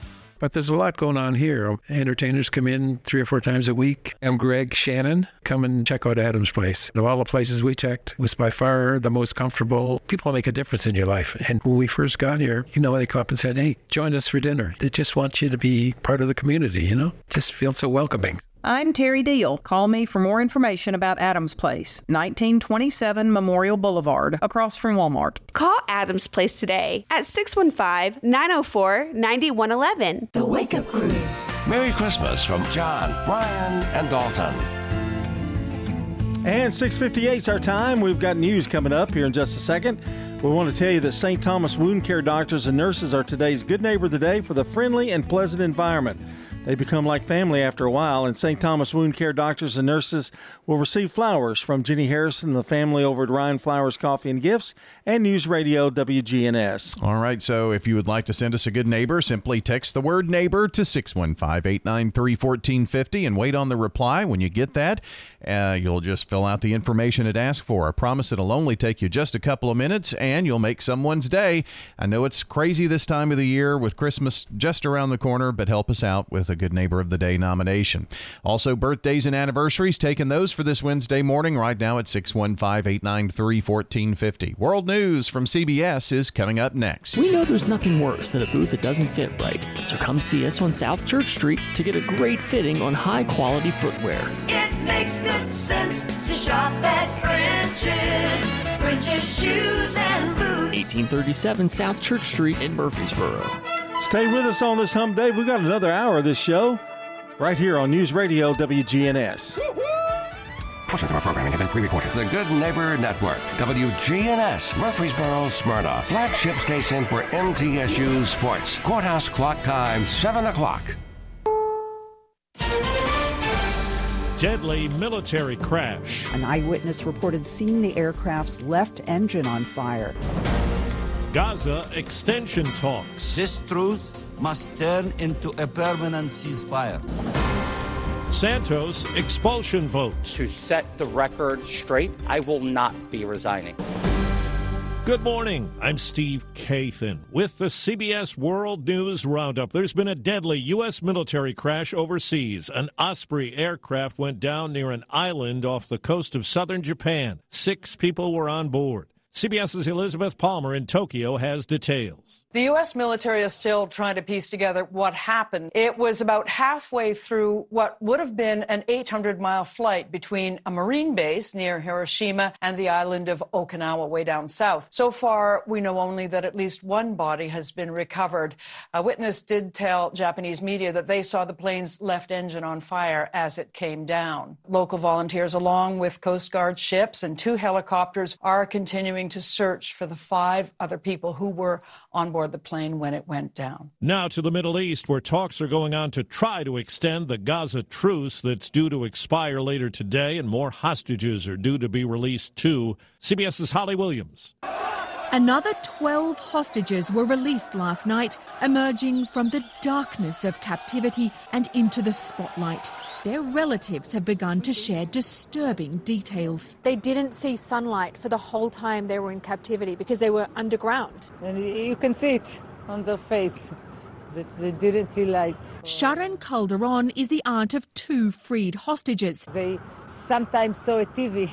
But there's a lot going on here. Entertainers come in three or four times a week. I'm Greg Shannon. Come and check out Adam's Place. Of all the places we checked, was by far the most comfortable. People make a difference in your life. And when we first got here, you know, they come up and said, hey, join us for dinner. They just want you to be part of the community, you know? Just feel so welcoming. I'm Terry Deal. Call me for more information about Adams Place, 1927 Memorial Boulevard, across from Walmart. Call Adams Place today at 615 904 9111. The Wake Up Crew. Merry Christmas from John, Ryan, and Dalton. And 658 is our time. We've got news coming up here in just a second. We want to tell you that St. Thomas Wound Care doctors and nurses are today's good neighbor of the day for the friendly and pleasant environment. They become like family after a while, and St. Thomas Wound Care doctors and nurses will receive flowers from Jenny Harrison the family over at Ryan Flowers Coffee and Gifts and News Radio WGNS. All right, so if you would like to send us a good neighbor, simply text the word neighbor to 615 893 1450 and wait on the reply. When you get that, uh, you'll just fill out the information it asks for. I promise it'll only take you just a couple of minutes and you'll make someone's day. I know it's crazy this time of the year with Christmas just around the corner, but help us out with a Good Neighbor of the Day nomination. Also, birthdays and anniversaries, taking those for this Wednesday morning right now at 615 893 1450. World News from CBS is coming up next. We know there's nothing worse than a boot that doesn't fit right, so come see us on South Church Street to get a great fitting on high quality footwear. It makes good sense to shop at French's. French's shoes and boots. 1837 South Church Street in Murfreesboro. Stay with us on this hump day. We've got another hour of this show right here on News Radio WGNS. Portions of our programming have been pre-recorded. The Good Neighbor Network, WGNS, Murfreesboro, Smyrna, flagship station for MTSU Sports. Courthouse clock time, 7 o'clock. Deadly military crash. An eyewitness reported seeing the aircraft's left engine on fire. Gaza extension talks. This truce must turn into a permanent ceasefire. Santos expulsion vote. To set the record straight, I will not be resigning. Good morning. I'm Steve Kathan with the CBS World News Roundup. There's been a deadly U.S. military crash overseas. An Osprey aircraft went down near an island off the coast of southern Japan. Six people were on board. CBS's Elizabeth Palmer in Tokyo has details. The U.S. military is still trying to piece together what happened. It was about halfway through what would have been an 800 mile flight between a Marine base near Hiroshima and the island of Okinawa, way down south. So far, we know only that at least one body has been recovered. A witness did tell Japanese media that they saw the plane's left engine on fire as it came down. Local volunteers, along with Coast Guard ships and two helicopters, are continuing to search for the five other people who were on board the plane when it went down. Now to the Middle East, where talks are going on to try to extend the Gaza truce that's due to expire later today, and more hostages are due to be released too. CBS's Holly Williams. Another 12 hostages were released last night, emerging from the darkness of captivity and into the spotlight. Their relatives have begun to share disturbing details. They didn't see sunlight for the whole time they were in captivity because they were underground. And you can see it on their face that they didn't see light. Sharon Calderon is the aunt of two freed hostages. They sometimes saw a TV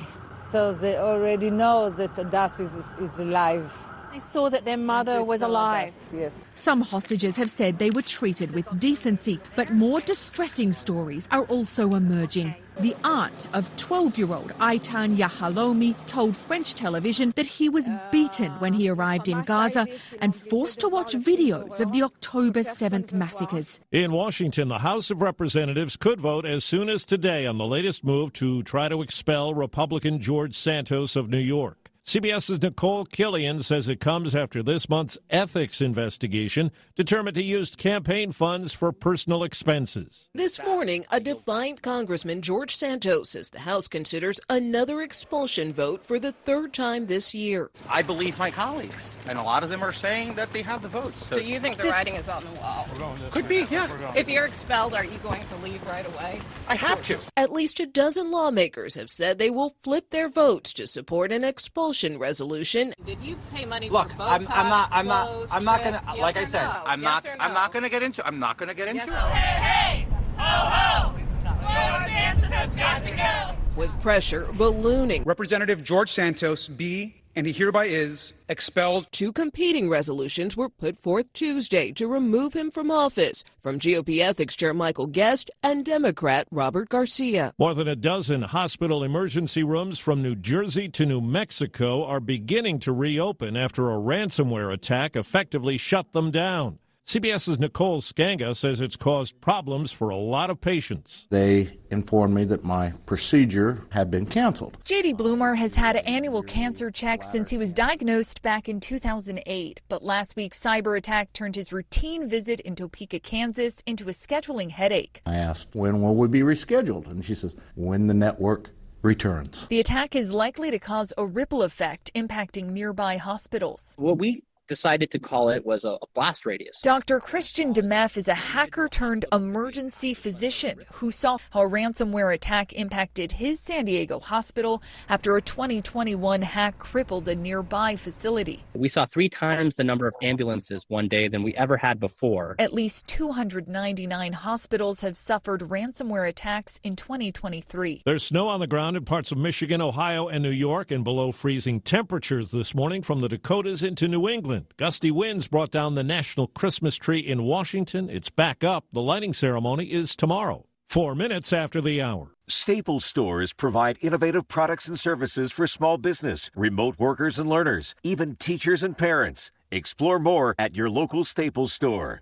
so they already know that Das is, is alive. They saw that their mother was alive. Yes. Some hostages have said they were treated with decency, but more distressing stories are also emerging. The aunt of 12 year old Aitan Yahalomi told French television that he was beaten when he arrived in Gaza and forced to watch videos of the October 7th massacres. In Washington, the House of Representatives could vote as soon as today on the latest move to try to expel Republican George Santos of New York. CBS's Nicole Killion says it comes after this month's ethics investigation determined he used campaign funds for personal expenses. This morning, a defiant Congressman, George Santos, says the House considers another expulsion vote for the third time this year. I believe my colleagues, and a lot of them are saying that they have the votes. So, so you think the writing is on the wall? Could be, yeah. If you're expelled, are you going to leave right away? I have to. At least a dozen lawmakers have said they will flip their votes to support an expulsion resolution. Did you pay money Look, for I'm, I'm not. I'm not. clothes, I'm not gonna. yes like I said, no? I'm Yes not. or I'm not gonna get into. I'm not gonna get into Yes it. Hey, hey, ho, ho! George Santos has got to go. With pressure ballooning. Representative George Santos be and he hereby is expelled. Two competing resolutions were put forth Tuesday to remove him from office from GOP Ethics Chair Michael Guest and Democrat Robert Garcia. More than a dozen hospital emergency rooms from New Jersey to New Mexico are beginning to reopen after a ransomware attack effectively shut them down. CBS's Nicole Sganga says it's caused problems for a lot of patients. They informed me that my procedure had been canceled. JD Bloomer has had annual cancer checks since he was diagnosed back in 2008. But last week's cyber attack turned his routine visit in Topeka, Kansas into a scheduling headache. I asked, when will we be rescheduled? And she says, when the network returns. The attack is likely to cause a ripple effect impacting nearby hospitals. What we decided to call it was a, a blast radius. Dr. Christian Dameff is a hacker turned emergency physician who saw how a ransomware attack impacted his San Diego hospital after a 2021 hack crippled a nearby facility. We saw three times the number of ambulances one day than we ever had before. At least 299 hospitals have suffered ransomware attacks in 2023. There's snow on the ground in parts of Michigan, Ohio, and New York, and below freezing temperatures this morning from the Dakotas into New England. Gusty winds brought down the national Christmas tree in Washington. It's back up. The lighting ceremony is tomorrow. Four minutes after the hour. Staples stores provide innovative products and services for small business, remote workers and learners, even teachers and parents. Explore more at your local Staples store.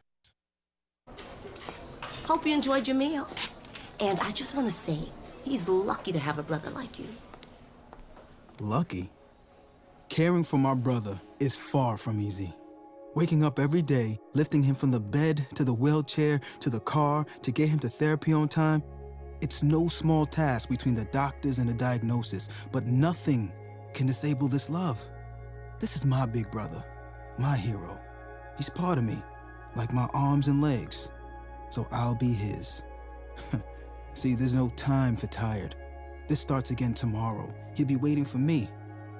Hope you enjoyed your meal. And I just want to say, he's lucky to have a brother like you. Lucky? Caring for my brother is far from easy. Waking up every day, lifting him from the bed to the wheelchair to the car to get him to therapy on time, it's no small task between the doctors and the diagnosis, but nothing can disable this love. This is my big brother, my hero. He's part of me, like my arms and legs. So I'll be his. See, there's no time for tired. This starts again tomorrow. He'll be waiting for me.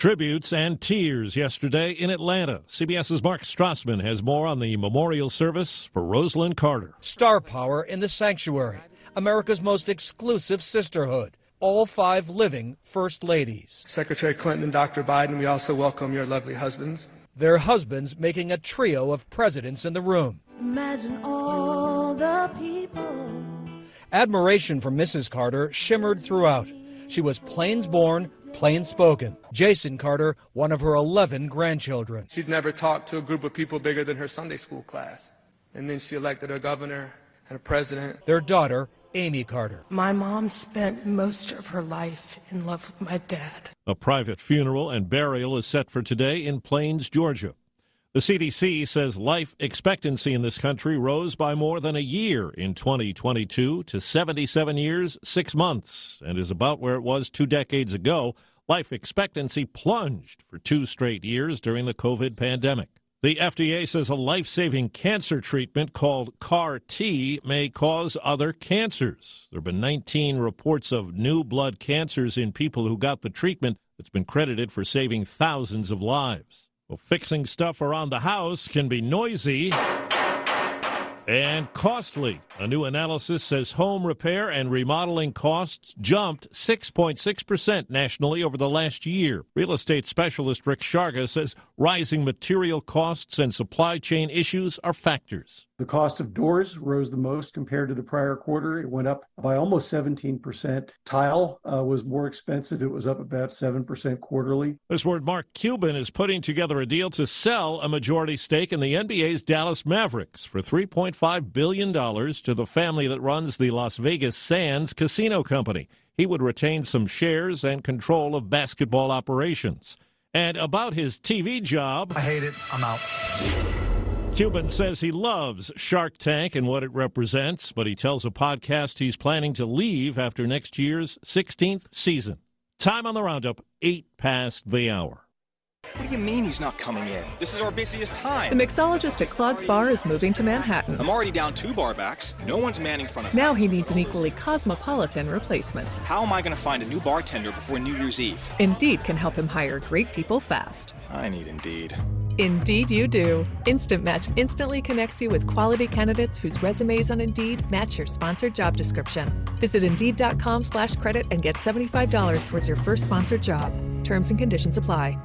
Tributes and tears yesterday in Atlanta. CBS's Mark Strassmann has more on the memorial service for Rosalynn Carter. Star power in the sanctuary, America's most exclusive sisterhood. All five living First Ladies. Secretary Clinton and Dr. Biden, we also welcome your lovely husbands. Their husbands making a trio of presidents in the room. Imagine all the people. Admiration for Mrs. Carter shimmered throughout. She was plains born, plain spoken. Jason Carter, one of her 11 grandchildren. She'd never talked to a group of people bigger than her Sunday school class. And then she elected a governor and a president. Their daughter, Amy Carter. My mom spent most of her life in love with my dad. A private funeral and burial is set for today in Plains, Georgia. The CDC says life expectancy in this country rose by more than a year in 2022 to 77 years, 6 months, and is about where it was two decades ago. Life expectancy plunged for two straight years during the COVID pandemic. The FDA says a life saving cancer treatment called CAR T may cause other cancers. There have been 19 reports of new blood cancers in people who got the treatment that's been credited for saving thousands of lives. Well, fixing stuff around the house can be noisy and costly. A new analysis says home repair and remodeling costs jumped 6.6% nationally over the last year. Real estate specialist Rick Sharga says rising material costs and supply chain issues are factors. The cost of doors rose the most compared to the prior quarter. It went up by almost 17%. Tile uh, was more expensive. It was up about 7% quarterly. This word Mark Cuban is putting together a deal to sell a majority stake in the NBA's Dallas Mavericks for $3.5 billion to the family that runs the Las Vegas Sands Casino Company. He would retain some shares and control of basketball operations. And about his TV job. I hate it. I'm out. Cuban says he loves Shark Tank and what it represents, but he tells a podcast he's planning to leave after next year's 16th season. Time on the roundup, eight past the hour. What do you mean he's not coming in? This is our busiest time. The mixologist at Claude's Bar is moving to Manhattan. I'm already down two bar backs. No one's manning front of Now he needs an equally cosmopolitan replacement. How am I going to find a new bartender before New Year's Eve? Indeed can help him hire great people fast. I need Indeed. Indeed, you do. Instant Match instantly connects you with quality candidates whose resumes on Indeed match your sponsored job description. Visit Indeed.com/slash credit and get $75 towards your first sponsored job. Terms and conditions apply.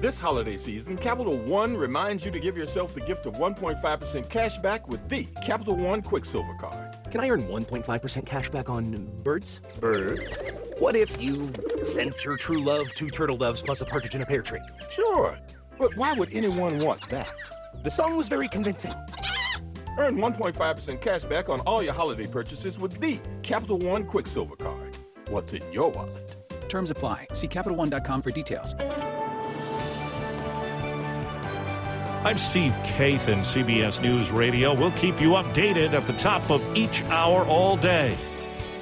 This holiday season, Capital One reminds you to give yourself the gift of 1.5% cash back with the Capital One Quicksilver Card. Can I earn 1.5% cash back on birds? Birds? What if you sent your true love two turtle doves plus a partridge in a pear tree? Sure, but why would anyone want that? The song was very convincing. Earn 1.5% cash back on all your holiday purchases with the Capital One Quicksilver Card. What's in your wallet? Terms apply. See CapitalOne.com for details. I'm Steve Kathan, CBS News Radio. We'll keep you updated at the top of each hour all day.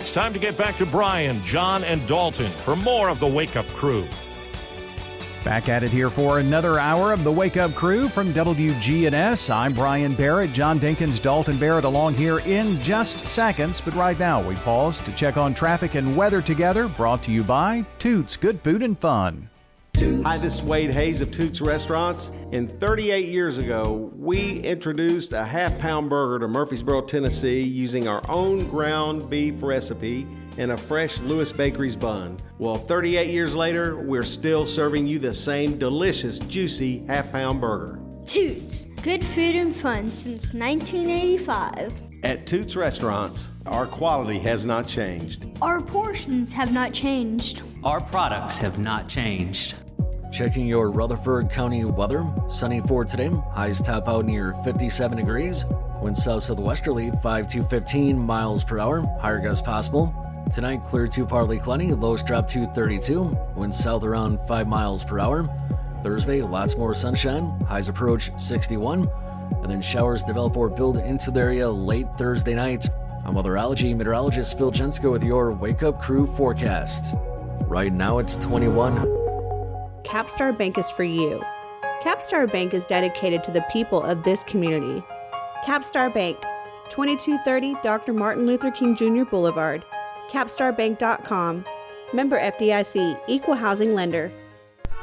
It's time to get back to Brian, John, and Dalton for more of the Wake Up Crew. Back at it here for another hour of the Wake Up Crew from WGNS. I'm Brian Barrett, John Dinkins, Dalton Barrett along here in just seconds. But right now, we pause to check on traffic and weather together. Brought to you by Toots Good Food and Fun. Hi, this is Wade Hayes of Toots Restaurants. And 38 years ago, we introduced a half pound burger to Murfreesboro, Tennessee using our own ground beef recipe and a fresh Lewis Bakery's bun. Well, 38 years later, we're still serving you the same delicious, juicy half pound burger. Toots, good food and fun since 1985. At Toots Restaurants, our quality has not changed. Our portions have not changed. Our products have not changed. Checking your Rutherford County weather. Sunny for today. Highs top out near 57 degrees. Wind south southwesterly 5 to 15 miles per hour. Higher gusts possible. Tonight, clear to partly cloudy. Lows drop to 32. winds south around 5 miles per hour. Thursday, lots more sunshine. Highs approach 61. And then showers develop or build into the area late Thursday night. I'm weatherology meteorologist Phil Jensko with your Wake Up Crew forecast. Right now it's 21. Capstar Bank is for you. Capstar Bank is dedicated to the people of this community. Capstar Bank, 2230 Dr. Martin Luther King Jr. Boulevard, capstarbank.com. Member FDIC, Equal Housing Lender.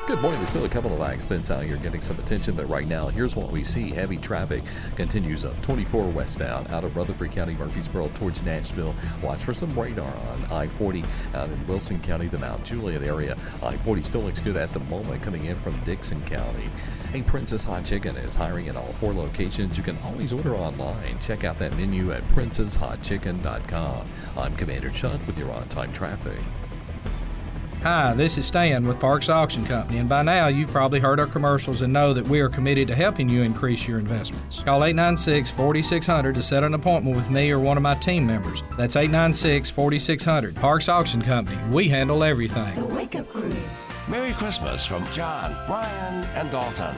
Good morning. There's still a couple of accidents out here getting some attention, but right now, here's what we see. Heavy traffic continues up 24 westbound out of Rutherford County, Murfreesboro towards Nashville. Watch for some radar on I 40 out in Wilson County, the Mount Juliet area. I 40 still looks good at the moment coming in from Dickson County. Hey, Princess Hot Chicken is hiring at all four locations. You can always order online. Check out that menu at princesshotchicken.com. I'm Commander Chuck with your on time traffic. Hi, this is Stan with Parks Auction Company, and by now you've probably heard our commercials and know that we are committed to helping you increase your investments. Call 896 4600 to set an appointment with me or one of my team members. That's 896 4600. Parks Auction Company, we handle everything. The Wake Up Crew. Merry Christmas from John, Brian, and Dalton.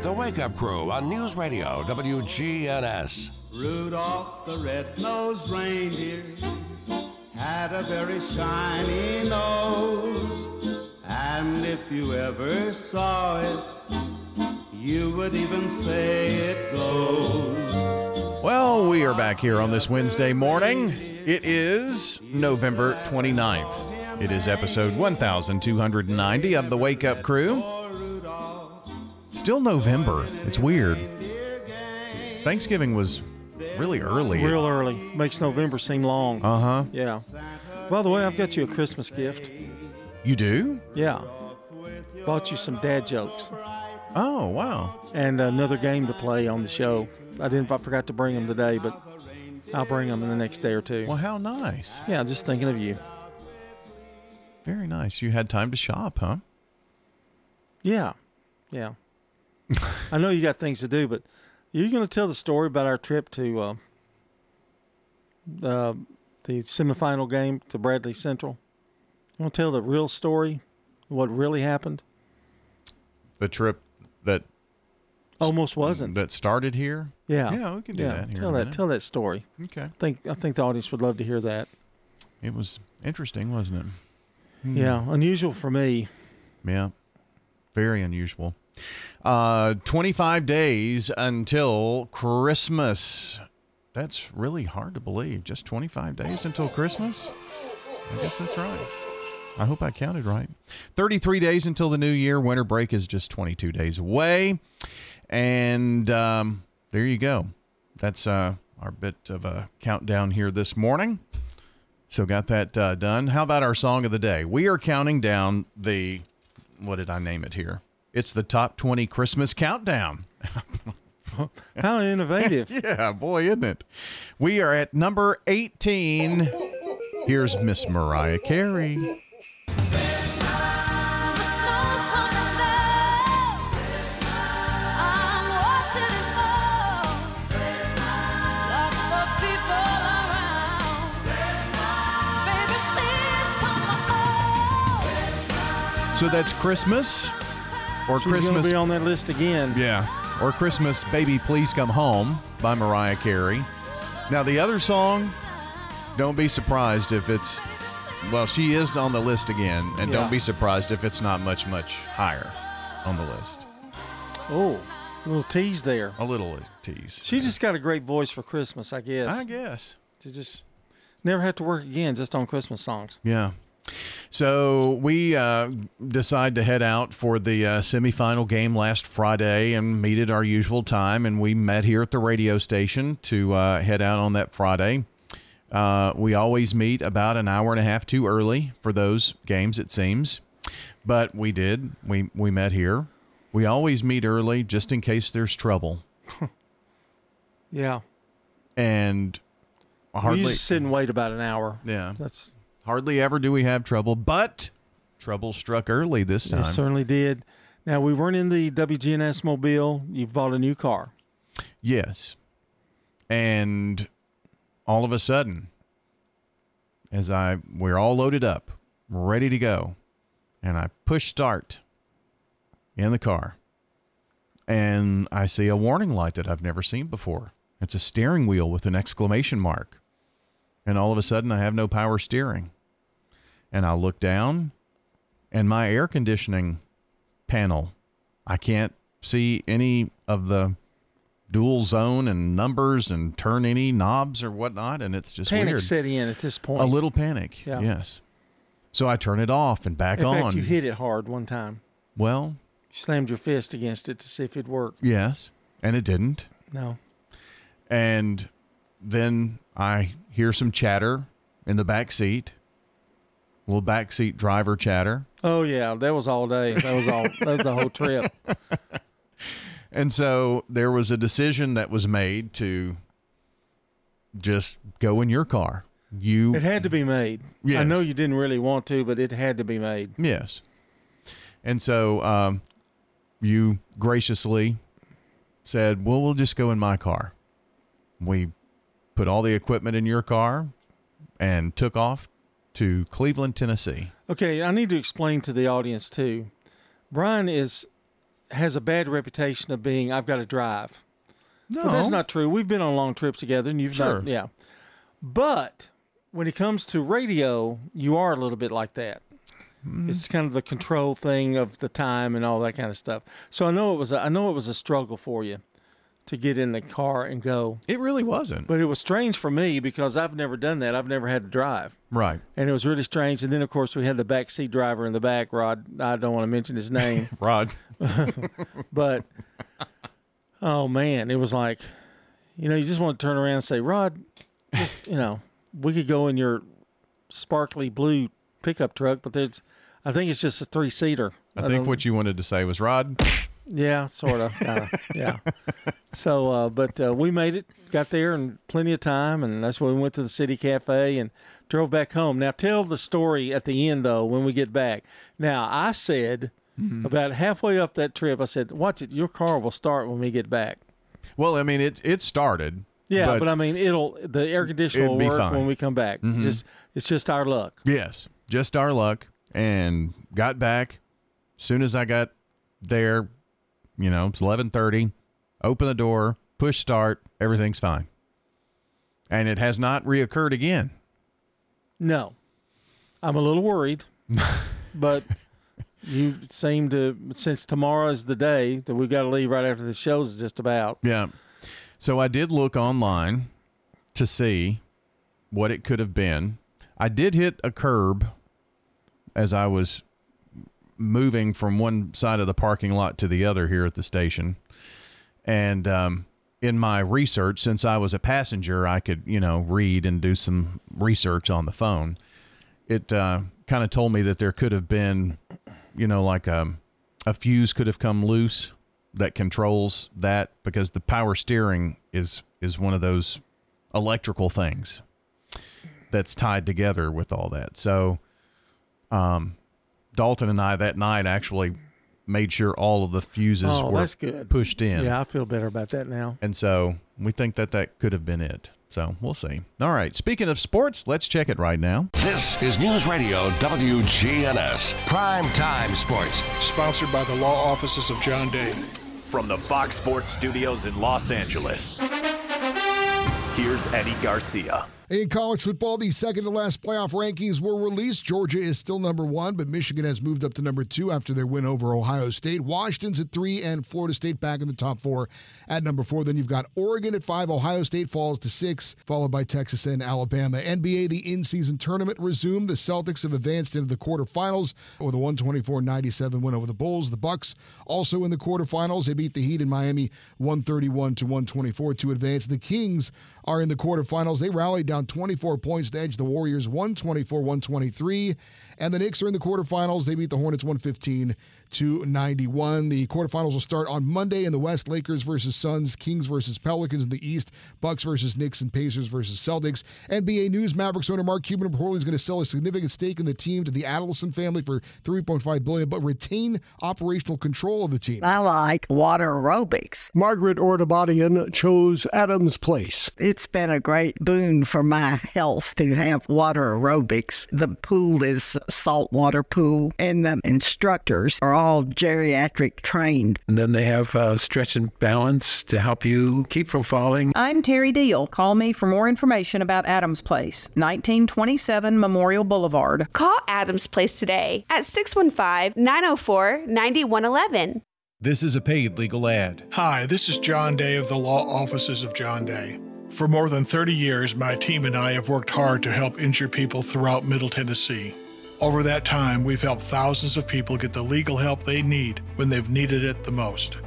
The Wake Up Crew on News Radio WGNS. Rudolph the red-nosed reindeer had a very shiny nose. And if you ever saw it, you would even say it glows. Well, we are back here on this Wednesday morning. It is November 29th. It is episode 1290 of the Wake Up Crew. Still November. It's weird. Thanksgiving was really early. Real early. Makes November seem long. Uh huh. Yeah. By the way, I've got you a Christmas gift. You do? Yeah. Bought you some dad jokes. Oh, wow. And another game to play on the show. I didn't I forgot to bring them today, but I'll bring them in the next day or two. Well, how nice. Yeah, just thinking of you. Very nice. You had time to shop, huh? Yeah. Yeah. I know you got things to do, but you're going to tell the story about our trip to uh, uh, the semifinal game to Bradley Central. You want to tell the real story, what really happened? The trip that almost wasn't that started here. Yeah, yeah, we can do yeah. that. Here tell that. Tell that story. Okay. I think I think the audience would love to hear that. It was interesting, wasn't it? Hmm. Yeah, unusual for me. Yeah, very unusual. Uh, 25 days until Christmas. That's really hard to believe. Just 25 days until Christmas? I guess that's right. I hope I counted right. 33 days until the new year. Winter break is just 22 days away. And um, there you go. That's uh, our bit of a countdown here this morning. So, got that uh, done. How about our song of the day? We are counting down the, what did I name it here? It's the top 20 Christmas countdown. How innovative. yeah, boy, isn't it? We are at number 18. Here's Miss Mariah Carey. So that's Christmas or She's Christmas be on that list again. Yeah. Or Christmas Baby Please Come Home by Mariah Carey. Now the other song, don't be surprised if it's well, she is on the list again, and Yeah. don't be surprised if it's not much, much higher on the list. Oh, a little tease there. A little tease. She just got a great voice for Christmas, I guess. I guess. To just never have to work again just on Christmas songs. Yeah. So we uh, decide to head out for the uh, semifinal game last Friday and meet at our usual time. And we met here at the radio station to uh, head out on that Friday. Uh, we always meet about an hour and a half too early for those games, it seems. But we did. We we met here. We always meet early just in case there's trouble. Yeah. And We hardly used to sit and wait about an hour. Yeah. That's hardly ever do we have trouble, but trouble struck early this time. It certainly did. Now we weren't in the WGNS mobile. You've bought a new car. Yes. And all of a sudden, as I we're all loaded up, ready to go, and I push start in the car. And I see a warning light that I've never seen before. It's a steering wheel with an exclamation mark. And all of a sudden I have no power steering. And I look down, and my air conditioning panel, I can't see any of the dual zone and numbers and turn any knobs or whatnot, and it's just Panic weird. set in at this point. A little panic, Yeah. yes. So I turn it off and back In on. fact, you hit it hard one time. well, You slammed your fist against it to see if it'd work. yes, and it didn't. No. And then I hear some chatter in the back seat. Little back seat driver chatter. Oh yeah, that was all day. That was all. that was the whole trip. And so there was a decision that was made to just go in your car. You It had to be made. I know you didn't really want to, but it had to be made. Yes. And so um, you graciously said, Well, we'll just go in my car. We put all the equipment in your car and took off to Cleveland, Tennessee. Okay, I need to explain to the audience too. Brian is has a bad reputation of being I've got to drive. No. That's not true. We've been on long trips together and you've Sure. not yeah. But when it comes to radio, you are a little bit like that. Mm. It's kind of the control thing of the time and all that kind of stuff. So I know it was a, I know it was a struggle for you to get in the car and go. It really wasn't. But it was strange for me because I've never done that. I've never had to drive. Right. And it was really strange. And then, of course, we had the back seat driver in the back, Rod. I don't want to mention his name. Rod. but, oh, man, it was like, you know, you just want to turn around and say, Rod, just, you know, we could go in your sparkly blue pickup truck, but there's, I think it's just a three seater. I think what you wanted to say was Rod. Yeah, sort of. kinda, yeah. So, uh, but uh, we made it, got there in plenty of time, and that's when we went to the city cafe and drove back home. Now, tell the story at the end, though, when we get back. Now, I said Mhm. about halfway up that trip, I said, "Watch it, your car will start when we get back." Well, I mean, it it started. Yeah, but, I mean, it'll the air conditioner will work fine. when we come back. Mhm. Just it's just our luck. Yes, just our luck. And got back. Soon as I got there, you know, it's eleven thirty. Open the door, push start, everything's fine. And it has not reoccurred again. No, I'm a little worried, but you seem to since tomorrow is the day that we've got to leave right after the show's is just about. Yeah. So I did look online to see what it could have been. I did hit a curb as I was moving from one side of the parking lot to the other here at the station. And um, in my research, since I was a passenger, I could, you know, read and do some research on the phone. It uh, kind of told me that there could have been, you know, like a, a fuse could have come loose that controls that because the power steering is is one of those electrical things that's tied together with all that. So, um, Dalton and I that night actually made sure all of the fuses Oh, were that's good. pushed in. Yeah, I feel better about that now. And so we think that that could have been it. So we'll see. All right. Speaking of sports, let's check it right now. This is News Radio WGNS Prime Time Sports. Sponsored by the law offices of John Day. From the Fox Sports studios in Los Angeles, here's Eddie Garcia. In college football, the second to last playoff rankings were released. Georgia is still number one, but Michigan has moved up to number two after their win over Ohio State. Washington's at three, and Florida State back in the top four at number four. Then you've got Oregon at five. Ohio State falls to six, followed by Texas and Alabama. NBA, the in season tournament resumed. The Celtics have advanced into the quarterfinals with a 124 97 win over the Bulls. The Bucks also in the quarterfinals. They beat the Heat in Miami 131 to 124 to advance. The Kings are in the quarterfinals. They rallied down 24 points to edge the Warriors 124 123. And the Knicks are in the quarterfinals. They beat the Hornets 115 to 91. The quarterfinals will start on Monday in the West. Lakers versus Suns, Kings versus Pelicans in the East, Bucks versus Knicks, and Pacers versus Celtics. NBA News: Mavericks owner Mark Cuban reportedly is going to sell a significant stake in the team to the Adelson family for 3.5 billion, but retain operational control of the team. I like water aerobics. Margaret Ordabadian chose Adams Place. It's been a great boon for for my health to have water aerobics. The pool is saltwater pool, and the instructors are all geriatric trained. And then they have uh, stretch and balance to help you keep from falling. I'm Terry Deal. Call me for more information about Adams Place, 1927 Memorial Boulevard. Call Adams Place today at 615 904 9111. This is a paid legal ad. Hi, this is John Day of the Law Offices of John Day. For more than 30 years, my team and I have worked hard to help injured people throughout Middle Tennessee. Over that time, we've helped thousands of people get the legal help they need when they've needed it the most.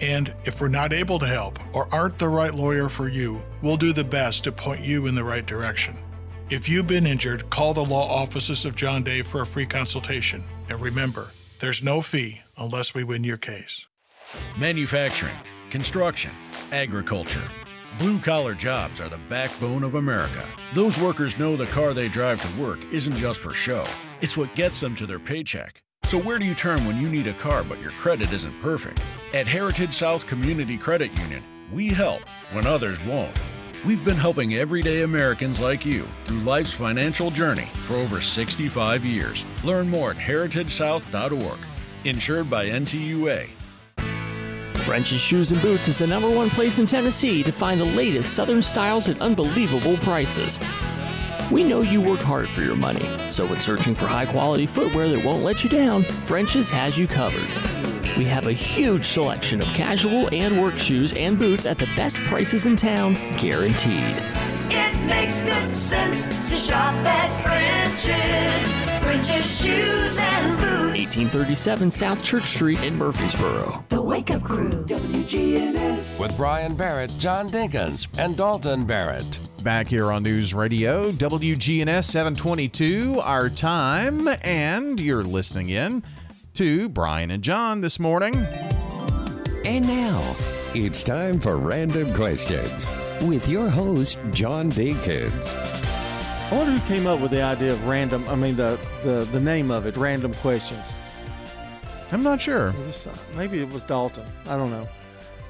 And if we're not able to help or aren't the right lawyer for you, we'll do the best to point you in the right direction. If you've been injured, call the law offices of John Day for a free consultation. And remember, there's no fee unless we win your case. Manufacturing, construction, agriculture. Blue collar jobs are the backbone of America. Those workers know the car they drive to work isn't just for show, it's what gets them to their paycheck. So, where do you turn when you need a car but your credit isn't perfect? At Heritage South Community Credit Union, we help when others won't. We've been helping everyday Americans like you through life's financial journey for over 65 years. Learn more at heritagesouth.org. Insured by NCUA. French's Shoes and Boots is the number one place in Tennessee to find the latest Southern styles at unbelievable prices. We know you work hard for your money, so when searching for high quality footwear that won't let you down, French's has you covered. We have a huge selection of casual and work shoes and boots at the best prices in town, guaranteed. It makes good sense to shop at French's. French's Shoes and Boots. 1837 South Church Street in Murfreesboro. The Wake Up Crew, WGNS. With Brian Barrett, John Dinkins, and Dalton Barrett. Back here on News Radio, WGNS 722, our time, and you're listening in to Brian and John this morning. And now, it's time for Random Questions with your host, John Dinkins. I wonder who came up with the idea of random, I mean, the, the, the name of it, Random Questions. I'm not sure. Maybe it was Dalton. I don't know.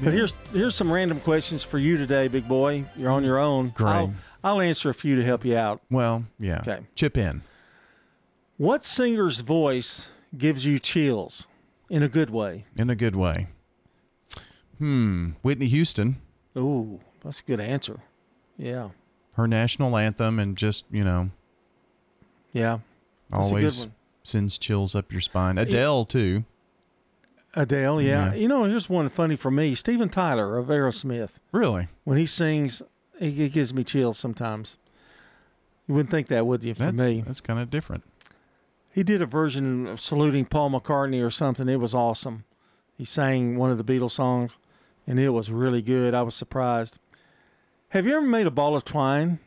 But here's here's some random questions for you today, big boy. You're on your own. Great. I'll, I'll answer a few to help you out. Well, yeah. Okay. Chip in. What singer's voice gives you chills in a good way? In a good way. Hmm. Whitney Houston. Ooh, that's a good answer. Yeah. Her national anthem and just, you know, Yeah. That's a good always one. sends chills up your spine. Adele, too. Adele, yeah. Yeah. You know, here's one funny for me. Steven Tyler of Aerosmith. Really? When he sings, it, it gives me chills sometimes. You wouldn't think that, would you, for That's, me? that's kind of different. He did a version of saluting Paul McCartney or something. It was awesome. He sang one of the Beatles songs, and it was really good. I was surprised. Have you ever made a ball of twine?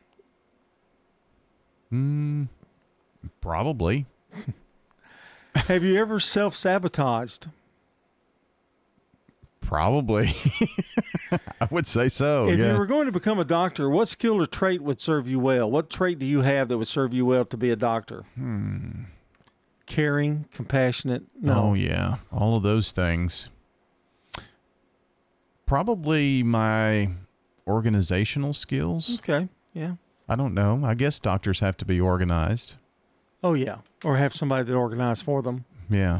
Hmm. Probably. Have you ever self sabotaged? Probably. I would say so. if yeah. you were going to become a doctor, what skill or trait would serve you well? What trait do you have that would serve you well to be a doctor? Hmm. Caring, compassionate. No. Oh yeah, all of those things. Probably my organizational skills. Okay. Yeah. I don't know. I guess doctors have to be organized. Oh yeah. Or have somebody that organize for them. Yeah.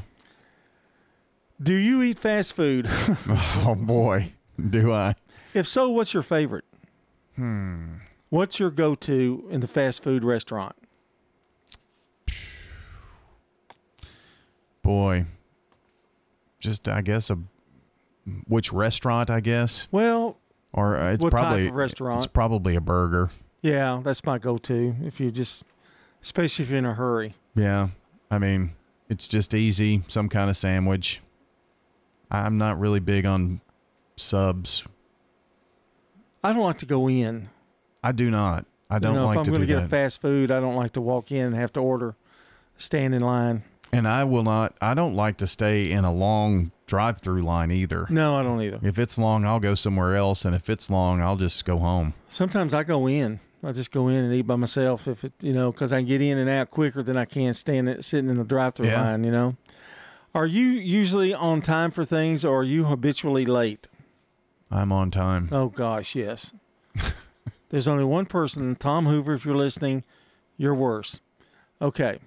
Do you eat fast food? oh boy, do I? if so, what's your favorite? Hmm. What's your go-to in the fast food restaurant? Boy. Just I guess a which restaurant? I guess. Well, Or uh, it's what type probably of restaurant? It's probably a burger. yeah, that's my go-to. If you just, especially if you're in a hurry. Yeah. I mean, it's just easy. Some kind of sandwich. I'm not really big on subs. I don't like to go in. I do not. I don't you know, like if I'm to going to get that. a fast food, I don't like to walk in and have to order, stand in line. and I will not. I don't like to stay in a long drive-through line either. No, I don't either. If it's long, I'll go somewhere else, and if it's long, I'll just go home. Sometimes I go in. I just go in and eat by myself if it, you know, because I can get in and out quicker than I can stand it, sitting in the drive-through Yeah. line. You know. Are you usually on time for things, or are you habitually late? I'm on time. Oh gosh, yes. There's only one person, Tom Hoover. If you're listening, you're worse. Okay.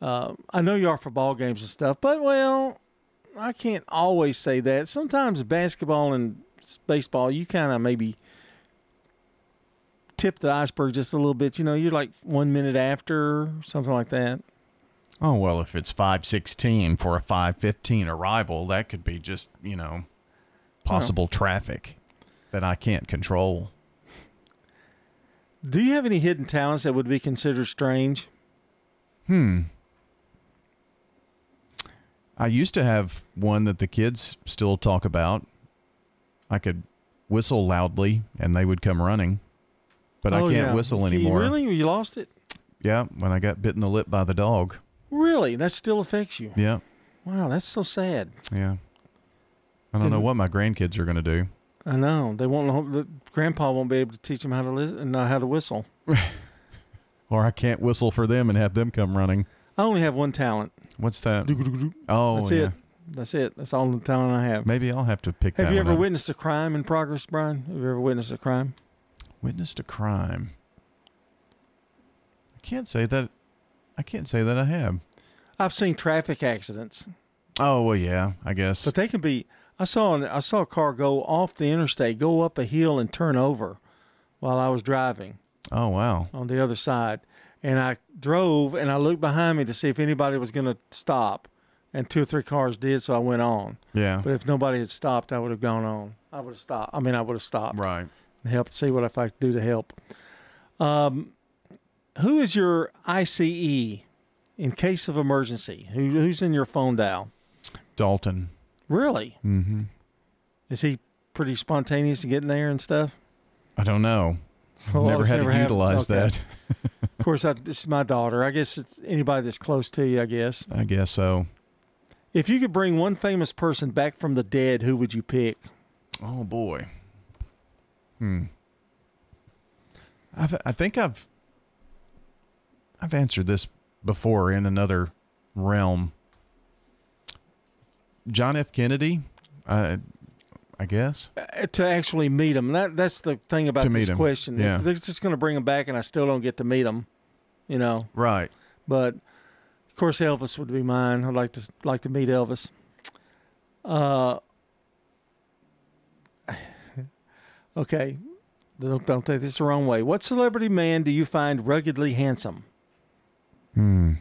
Uh, I know you are for ball games and stuff, but well, I can't always say that. Sometimes basketball and baseball, you kind of maybe tip the iceberg just a little bit. You know, you're like one minute after, something like that. Oh well, if it's five sixteen for a five fifteen arrival, that could be just you know possible traffic that I can't control. Do you have any hidden talents that would be considered strange? Hmm. I used to have one that the kids still talk about. I could whistle loudly and they would come running, but I Oh, can't yeah. whistle You- anymore. Really? You lost it? Yeah, when I got bit in the lip by the dog. Really? That still affects you? Yeah, Wow, that's so sad. yeah. I don't know what my grandkids are going to do. I know. They won't. know- The grandpa won't be able to teach them how to li- uh, know how to whistle. Or I can't whistle for them and have them come running. I only have one talent. What's that? Oh, That's yeah. it. That's it. That's all the talent I have. Maybe I'll have to pick Have you ever up. witnessed a crime in progress, Brian? Have you ever witnessed a crime? Witnessed a crime. I can't say that. I can't say that I have. I've seen traffic accidents, Oh well, yeah, I guess. but they can be. I saw an, I saw a car go off the interstate, go up a hill, and turn over while I was driving oh wow. on the other side. And I drove and I looked behind me to see if anybody was going to stop, and two or three cars did, so I went on. Yeah. But if nobody had stopped, I would have gone on. I would have stopped. I mean, I would have stopped. Right. And helped see what if I could do to help. Um, who is your ICE in case of emergency? Who, who's in your phone dial? Dalton. Really? Mm-hmm. Is he pretty spontaneous to get in there and stuff? I don't know. So never had never to utilize Okay. that. Of course, I, is my daughter. I guess it's anybody that's close to you. I guess. I guess so. If you could bring one famous person back from the dead, who would you pick? Oh boy. Hmm. I've, I think I've I've answered this before in another realm. John F. Kennedy, I I guess. Uh, to actually meet him. That that's the thing about To this question. yeah. If they're just going to bring him back, and I still don't get to meet him, you know. Right. But of course, Elvis would be mine. I'd like to like to meet Elvis. Uh, okay, don't, don't take this the wrong way. What celebrity man do you find ruggedly handsome? Hmm.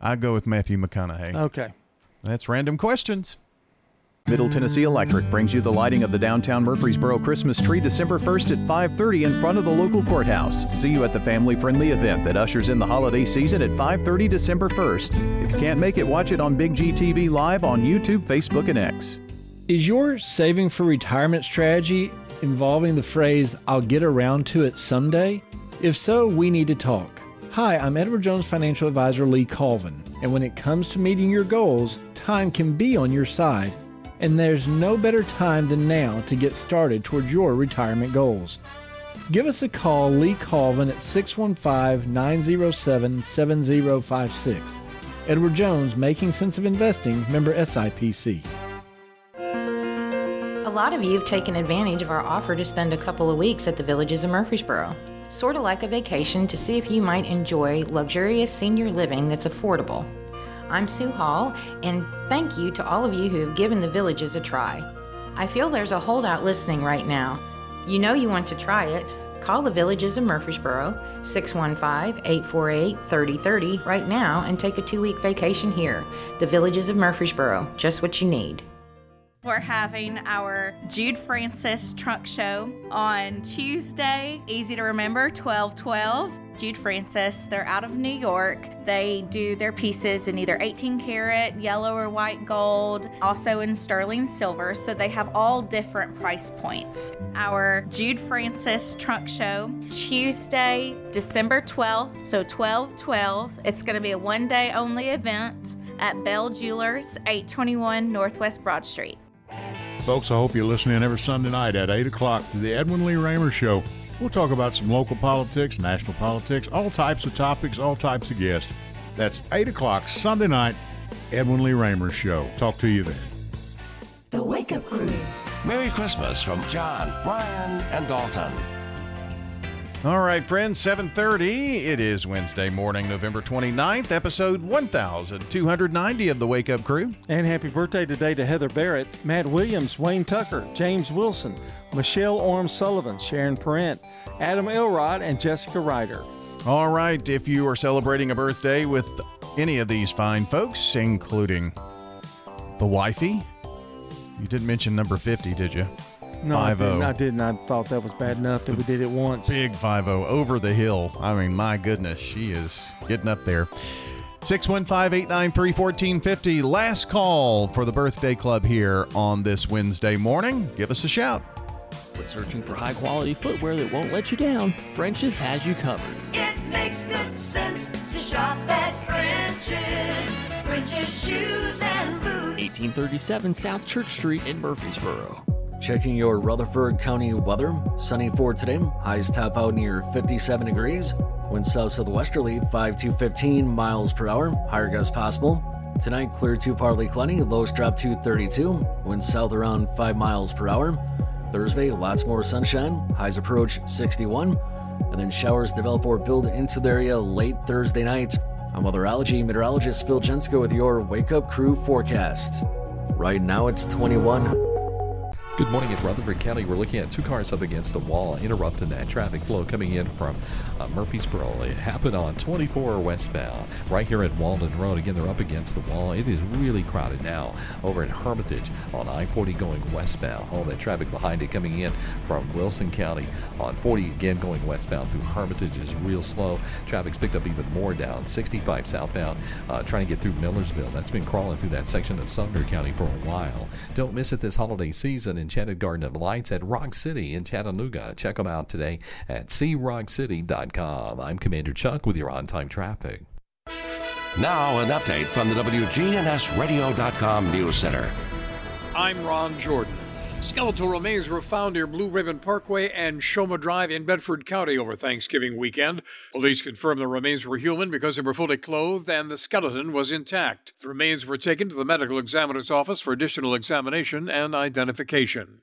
I go with Matthew McConaughey. Okay. That's random questions. Middle Tennessee Electric brings you the lighting of the downtown Murfreesboro Christmas tree December 1st at 5:30 in front of the local courthouse. See you at the family-friendly event that ushers in the holiday season at 5:30 December 1st. If you can't make it, watch it on Big G TV live on YouTube, Facebook, and X. Is your saving for retirement strategy involving the phrase, I'll get around to it someday? If so, we need to talk. Hi, I'm Edward Jones financial advisor Lee Colvin, and when it comes to meeting your goals, time can be on your side, and there's no better time than now to get started towards your retirement goals. Give us a call, Lee Colvin, at 615 907 7056. Edward Jones, Making Sense of Investing, member SIPC. A lot of you have taken advantage of our offer to spend a couple of weeks at the Villages of Murfreesboro. Sort of like a vacation to see if you might enjoy luxurious senior living that's affordable. I'm Sue Hall, and thank you to all of you who have given the Villages a try. I feel there's a holdout listening right now. You know you want to try it. Call the Villages of Murfreesboro, 615 848 3030 right now and take a two week vacation here. The Villages of Murfreesboro, just what you need. We're having our Jude Francis trunk show on Tuesday. Easy to remember, 1212. Jude Francis, they're out of New York. They do their pieces in either 18 karat, yellow or white gold, also in sterling silver. So they have all different price points. Our Jude Francis trunk show, Tuesday, December 12th. So 1212. It's going to be a one day only event at Bell Jewelers, 821 Northwest Broad Street. Folks, I hope you listen in every Sunday night at 8 o'clock to the Edwin Lee Raymer Show. We'll talk about some local politics, national politics, all types of topics, all types of guests. That's 8 o'clock Sunday night, Edwin Lee Raymer Show. Talk to you then. The Wake Up Crew. Merry Christmas from John, Brian, and Dalton. All right, friends, 7:30. It is Wednesday morning, November 29th, episode 1290 of the Wake Up Crew. And happy birthday today to Heather Barrett, Matt Williams, Wayne Tucker, James Wilson, Michelle Orm Sullivan, Sharon Parent, Adam Elrod, and Jessica Ryder. All right, if you are celebrating a birthday with any of these fine folks, including the wifey, you didn't mention number 50, did you? No, I 5-0. didn't. Oh. I didn't. I thought that was bad enough that we did it once. Big 5 over the hill. I mean, my goodness, she is getting up there. 615 893 1450. Last call for the birthday club here on this Wednesday morning. Give us a shout. When searching for high quality footwear that won't let you down, French's has you covered. It makes good sense to shop at French's. French's shoes and boots. 1837 South Church Street in Murfreesboro. Checking your Rutherford County weather. Sunny for today. Highs top out near 57 degrees. Wind south southwesterly 5 to 15 miles per hour. Higher gusts possible. Tonight, clear to partly cloudy. Lows drop to 32. Wind south around 5 miles per hour. Thursday, lots more sunshine. Highs approach 61. And then showers develop or build into the area late Thursday night. I'm weatherology meteorologist Phil Jensko with your Wake Up Crew forecast. Right now, it's 21. Good morning in Rutherford County. We're looking at two cars up against a wall, interrupting that traffic flow coming in from uh, Murfreesboro. It happened on 24 westbound, right here at Walden Road. Again, they're up against the wall. It is really crowded now over at Hermitage on I 40 going westbound. All that traffic behind it coming in from Wilson County on 40 again going westbound through Hermitage is real slow. Traffic's picked up even more down 65 southbound, uh, trying to get through Millersville. That's been crawling through that section of Sumner County for a while. Don't miss it this holiday season. Enchanted Garden of Lights at Rock City in Chattanooga. Check them out today at crockcity.com. I'm Commander Chuck with your on time traffic. Now, an update from the WGNSradio.com News Center. I'm Ron Jordan. Skeletal remains were found near Blue Ribbon Parkway and Shoma Drive in Bedford County over Thanksgiving weekend. Police confirmed the remains were human because they were fully clothed and the skeleton was intact. The remains were taken to the medical examiner's office for additional examination and identification.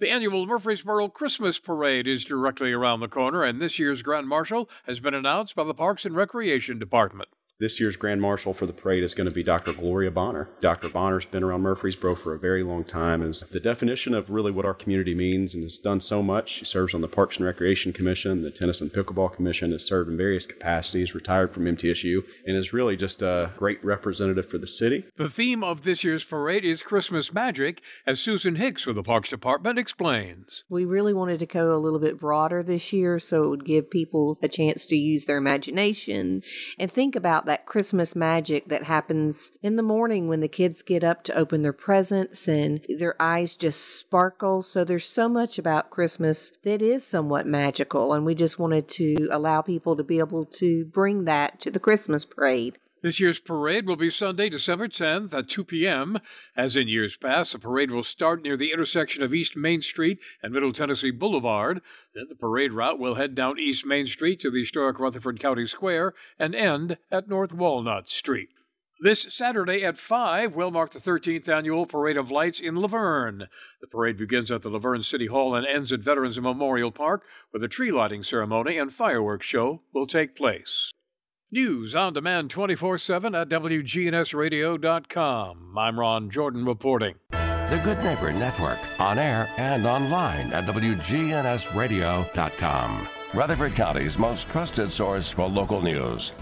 The annual Murfreesboro Christmas Parade is directly around the corner, and this year's Grand Marshal has been announced by the Parks and Recreation Department. This year's Grand Marshal for the parade is going to be Dr. Gloria Bonner. Dr. Bonner's been around Murfreesboro for a very long time, is the definition of really what our community means, and has done so much. She serves on the Parks and Recreation Commission, the Tennis and Pickleball Commission, has served in various capacities, retired from MTSU, and is really just a great representative for the city. The theme of this year's parade is Christmas magic, as Susan Hicks with the Parks Department explains. We really wanted to go a little bit broader this year so it would give people a chance to use their imagination and think about that Christmas magic that happens in the morning when the kids get up to open their presents and their eyes just sparkle. So there's so much about Christmas that is somewhat magical, and we just wanted to allow people to be able to bring that to the Christmas parade. This year's parade will be Sunday, December 10th at 2 p.m. As in years past, the parade will start near the intersection of East Main Street and Middle Tennessee Boulevard. Then the parade route will head down East Main Street to the historic Rutherford County Square and end at North Walnut Street. This Saturday at 5 will mark the 13th annual Parade of Lights in La Vergne. The parade begins at the La Vergne City Hall and ends at Veterans Memorial Park, where the tree lighting ceremony and fireworks show will take place. News on demand 24 7 at WGNSradio.com. I'm Ron Jordan reporting. The Good Neighbor Network, on air and online at WGNSradio.com. Rutherford County's most trusted source for local news.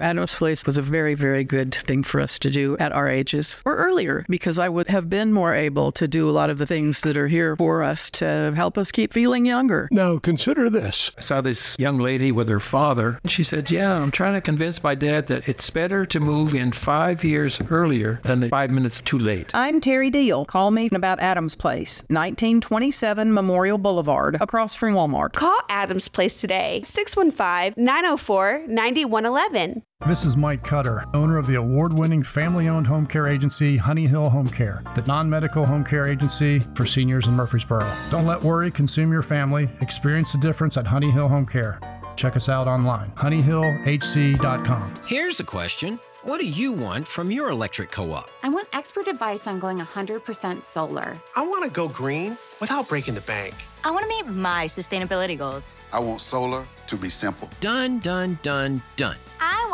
Adams Place was a very, very good thing for us to do at our ages or earlier because I would have been more able to do a lot of the things that are here for us to help us keep feeling younger. Now, consider this. I saw this young lady with her father. She said, Yeah, I'm trying to convince my dad that it's better to move in five years earlier than the five minutes too late. I'm Terry Deal. Call me about Adams Place, 1927 Memorial Boulevard, across from Walmart. Call Adams Place today, 615 904 9111. This is Mike Cutter, owner of the award winning family owned home care agency Honey Hill Home Care, the non medical home care agency for seniors in Murfreesboro. Don't let worry consume your family. Experience the difference at Honey Hill Home Care. Check us out online, honeyhillhc.com. Here's a question What do you want from your electric co op? I want expert advice on going 100% solar. I want to go green without breaking the bank. I want to meet my sustainability goals. I want solar to be simple. Done, done, done, done.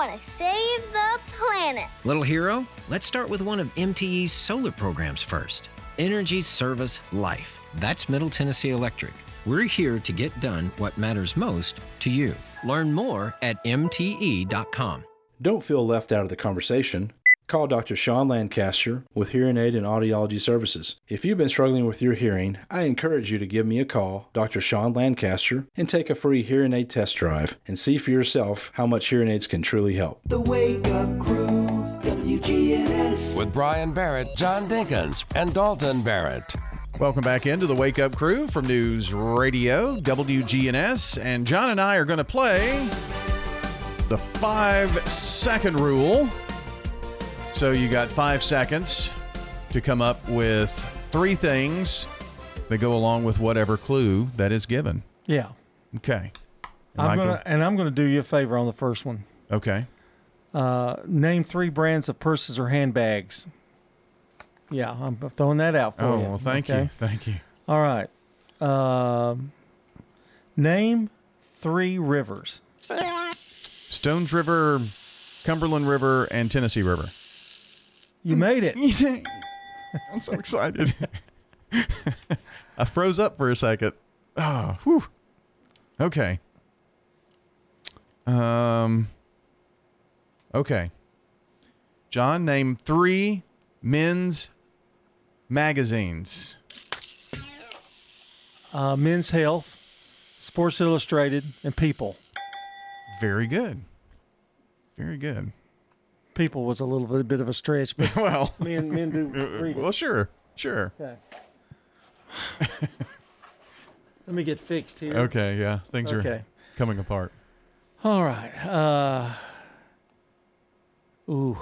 I want to save the planet. Little hero, let's start with one of MTE's solar programs first Energy Service Life. That's Middle Tennessee Electric. We're here to get done what matters most to you. Learn more at MTE.com. Don't feel left out of the conversation. Call Dr. Sean Lancaster with Hearing Aid and Audiology Services. If you've been struggling with your hearing, I encourage you to give me a call, Dr. Sean Lancaster, and take a free hearing aid test drive and see for yourself how much hearing aids can truly help. The Wake Up Crew, WGNS. With Brian Barrett, John Dinkins, and Dalton Barrett. Welcome back into the Wake Up Crew from News Radio, WGNS. And John and I are going to play the five second rule. So you got five seconds to come up with three things that go along with whatever clue that is given. Yeah. Okay. I I'm gonna go- and I'm gonna do you a favor on the first one. Okay. Uh, name three brands of purses or handbags. Yeah, I'm throwing that out for Oh, you. well, thank okay? you. Thank you. All right. Um, name three rivers. Stones River, Cumberland River, and Tennessee River. You made it. I'm so excited. I froze up for a second. Oh, whew. Okay. Um. Okay. John, name three men's magazines. Uh, Men's Health, Sports Illustrated, and People. Very good. Very good. People was a little bit, bit of a stretch, but well, men men do read it. Well, sure, sure. Okay. Let me get fixed here. Okay, yeah, things are Okay. coming apart. All right. Uh, ooh.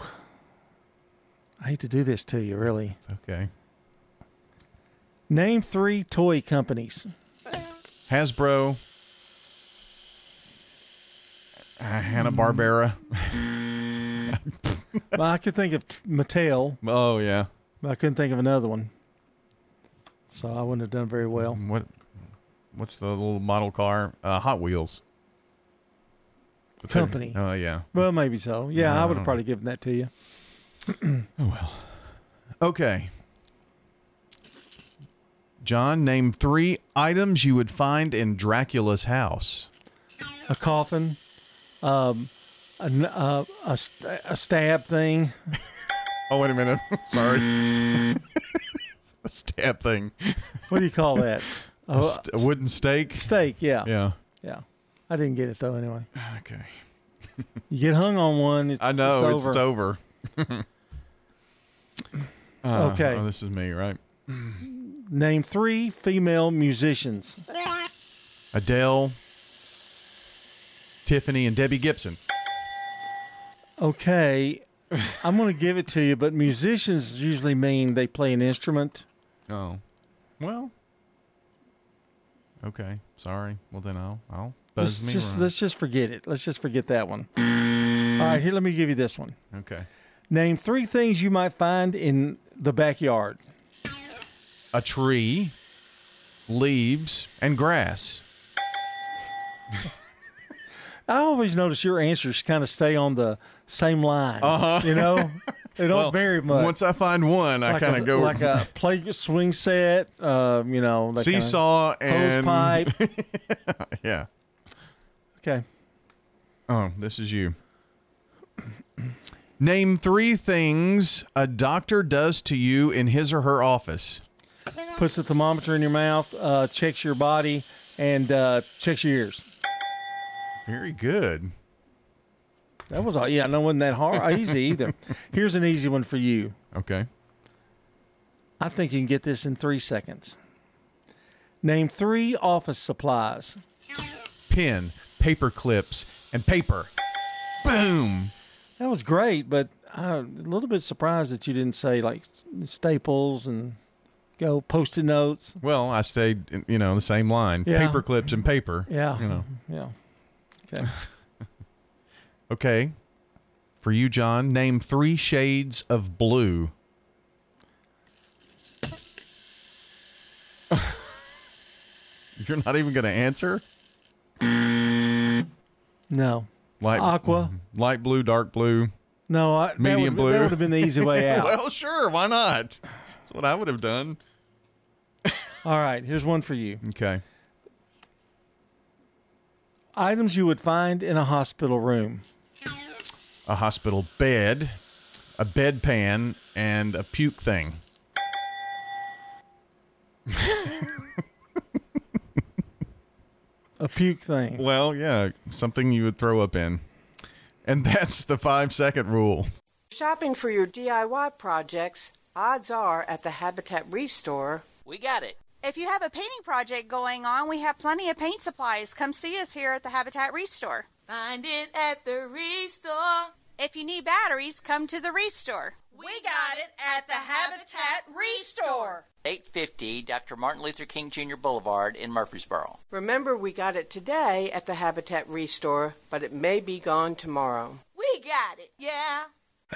I hate to do this to you, really. Okay. Name three toy companies. Hasbro, uh, Hanna Barbera. well, I could think of t- Mattel. Oh yeah. But I couldn't think of another one. So I wouldn't have done very well. What? What's the little model car? Uh, Hot Wheels. Company. Oh yeah. Well, maybe so. Yeah, No, I I would have probably given that to you. Oh well. Okay. John, name three items you would find in Dracula's house. A coffin, um, a, uh, a, a stab thing. Oh wait a minute. Sorry. a stab thing. What do you call that? A, st- a wooden stake. Stake. yeah. Yeah. Yeah. I didn't get it though anyway. Okay. You get hung on one, it's, I know it's it's, over. it's over. Uh, Okay. Oh, this is me, right? Name three female musicians. Adele, Tiffany, and Debbie Gibson. Okay. I'm going to give it to you, but musicians usually mean they play an instrument. Oh. Well. Okay. Sorry. Well then I'll I'll buzz Let's me just wrong. let's just forget it. Let's just forget that one. All right, here let me give you this one. Okay. Name three things you might find in the backyard. A tree, leaves, and grass. I always notice your answers kind of stay on the same line. Uh-huh. You know, they don't Well, vary much. Once I find one, I Like kind of go like a play swing set. Uh, you know, seesaw and hose pipe. yeah. Okay. Oh, this is you. Name three things a doctor does to you in his or her office. Puts the thermometer in your mouth, uh, checks your body, and uh, checks your ears. Very good. That was all. Yeah, no, wasn't that hard, uh, easy either. Here's an easy one for you. Okay. I think you can get this in three seconds. Name three office supplies. Pen, paper clips, and paper. Boom. That was great, but I'm a little bit surprised that you didn't say like staples and go post-it notes. Well, I stayed, in, you know, the same line. Yeah. Paper clips and paper. Yeah. You know. Yeah. Okay. Okay. For you, John, name three shades of blue. You're not even going to answer? No. Light Aqua. Mm-hmm. light blue, dark blue, No, I, that medium would, blue. That would have been the easy way out. well, sure, why not? That's what I would have done. All right, here's one for you. Okay. Items you would find in a hospital room. A hospital bed, a bedpan, and a puke thing. A puke thing. Well, yeah, something you would throw up in. And that's the five second rule. Shopping for your DIY projects, odds are at the Habitat Restore. We got it. If you have a painting project going on, we have plenty of paint supplies. Come see us here at the Habitat Restore. Find it at the Restore. If you need batteries, come to the Restore. We got it at the Habitat Restore. 850 Dr. Martin Luther King Jr. Boulevard in Murfreesboro. Remember, we got it today at the Habitat Restore, but it may be gone tomorrow. We got it, yeah.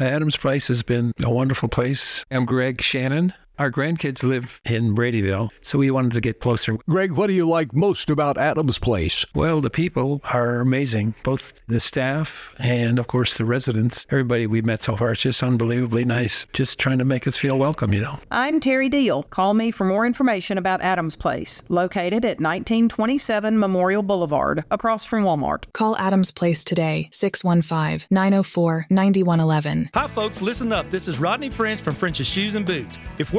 Uh, Adams Place has been a wonderful place. I'm Greg Shannon. Our grandkids live in Bradyville, so we wanted to get closer. Greg, what do you like most about Adams Place? Well, the people are amazing, both the staff and, of course, the residents. Everybody we've met so far is just unbelievably nice, just trying to make us feel welcome, you know. I'm Terry Deal. Call me for more information about Adams Place, located at 1927 Memorial Boulevard, across from Walmart. Call Adams Place today, 615 904 9111. Hi, folks, listen up. This is Rodney French from French's Shoes and Boots. If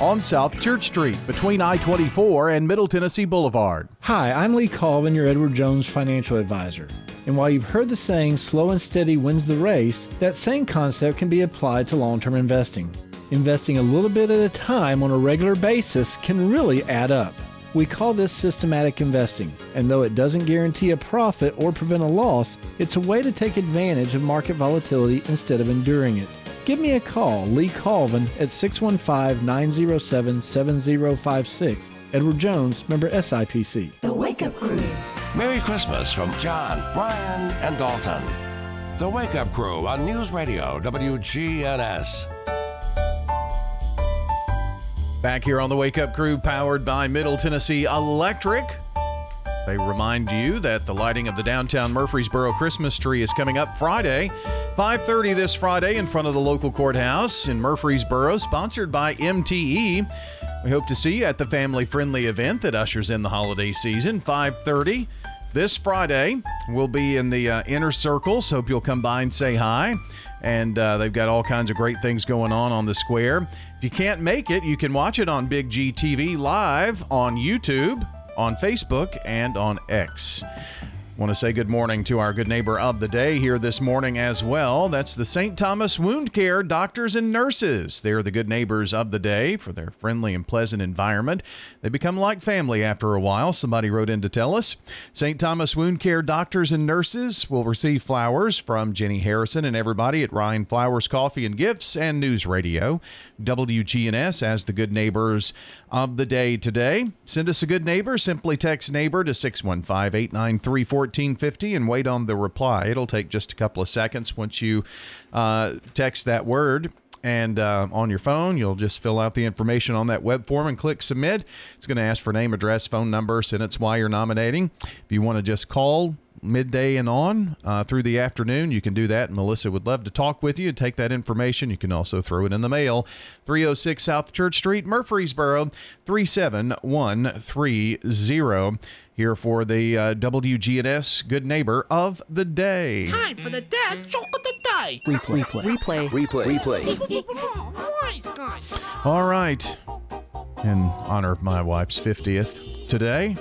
On South Church Street, between I 24 and Middle Tennessee Boulevard. Hi, I'm Lee Colvin, your Edward Jones financial advisor. And while you've heard the saying, slow and steady wins the race, that same concept can be applied to long term investing. Investing a little bit at a time on a regular basis can really add up. We call this systematic investing, and though it doesn't guarantee a profit or prevent a loss, it's a way to take advantage of market volatility instead of enduring it. Give me a call, Lee Colvin, at 615 907 7056. Edward Jones, member SIPC. The Wake Up Crew. Merry Christmas from John, Brian, and Dalton. The Wake Up Crew on News Radio WGNS. Back here on the Wake Up Crew, powered by Middle Tennessee Electric. They remind you that the lighting of the downtown Murfreesboro Christmas tree is coming up Friday, 5:30 this Friday in front of the local courthouse in Murfreesboro, sponsored by MTE. We hope to see you at the family-friendly event that ushers in the holiday season, 5:30 this Friday. We'll be in the uh, inner circles. Hope you'll come by and say hi. And uh, they've got all kinds of great things going on on the square. If you can't make it, you can watch it on Big G TV live on YouTube, on Facebook, and on X. Want to say good morning to our good neighbor of the day here this morning as well. That's the St. Thomas Wound Care doctors and nurses. They're the good neighbors of the day for their friendly and pleasant environment. They become like family after a while, somebody wrote in to tell us. St. Thomas Wound Care doctors and nurses will receive flowers from Jenny Harrison and everybody at Ryan Flowers Coffee and Gifts and News Radio. WGNS as the good neighbors of the day today. Send us a good neighbor. Simply text neighbor to 615 893 1450 and wait on the reply. It'll take just a couple of seconds once you uh, text that word. And uh, on your phone, you'll just fill out the information on that web form and click submit. It's going to ask for name, address, phone number, sentence why you're nominating. If you want to just call midday and on uh, through the afternoon, you can do that. Melissa would love to talk with you and take that information. You can also throw it in the mail. 306 South Church Street, Murfreesboro, 37130. Here for the uh, WGNS Good Neighbor of the Day. Time for the dad joke of the day. Replay. Replay. Replay. Replay. Replay. All right. In honor of my wife's 50th today,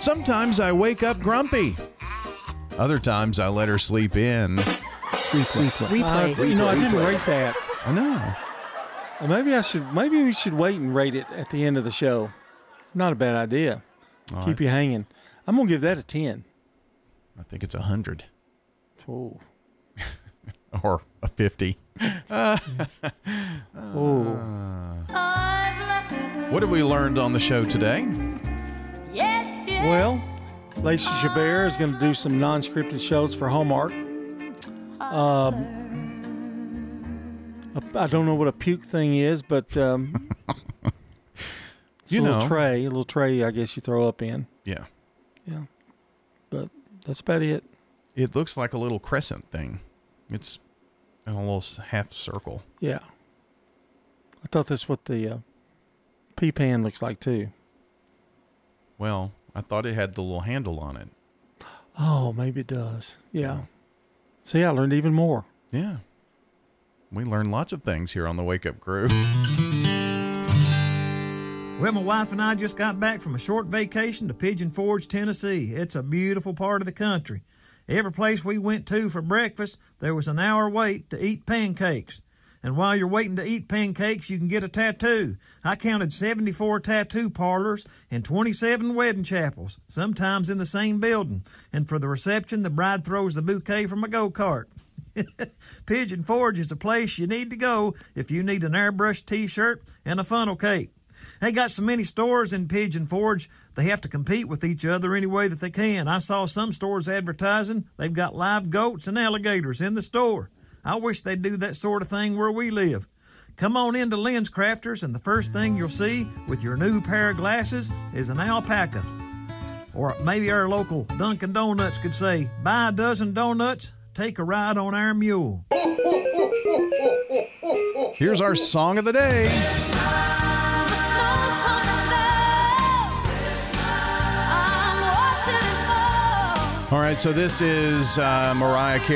sometimes I wake up grumpy. Other times I let her sleep in. Replay. Uh, you know, I didn't rate that. I know. Uh, Maybe I should. Maybe we should wait and rate it at the end of the show. Not a bad idea. All Keep right. you hanging. I'm gonna give that a ten. I think it's a hundred Oh, or a fifty. Uh, oh. what have we learned on the show today? Yes, yes. Well, Lacey Chabert is going to do some non-scripted shows for Hallmark. Um, I don't know what a puke thing is, but um, it's You a little know. tray, a little tray. I guess you throw up in. Yeah, Yeah, but that's about it. it looks like a little crescent thing. It's in a little half circle. Yeah, I thought that's what the uh, pea pan looks like too. Well, I thought it had the little handle on it. Oh, maybe it does. Yeah. See, I learned even more. Yeah. We learn lots of things here on the Wake Up Crew. Well, my wife and I just got back from a short vacation to Pigeon Forge, Tennessee. It's a beautiful part of the country. Every place we went to for breakfast, there was an hour wait to eat pancakes. And while you're waiting to eat pancakes, you can get a tattoo. I counted 74 tattoo parlors and 27 wedding chapels, sometimes in the same building. And for the reception, the bride throws the bouquet from a go kart. Pigeon Forge is a place you need to go if you need an airbrush t shirt and a funnel cake. They got so many stores in Pigeon Forge, they have to compete with each other any way that they can. I saw some stores advertising they've got live goats and alligators in the store. I wish they'd do that sort of thing where we live. Come on into Lens Crafters, and the first thing you'll see with your new pair of glasses is an alpaca. Or maybe our local Dunkin' Donuts could say, buy a dozen donuts, take a ride on our mule. Here's our song of the day. All right, so this is uh, Mariah Carey.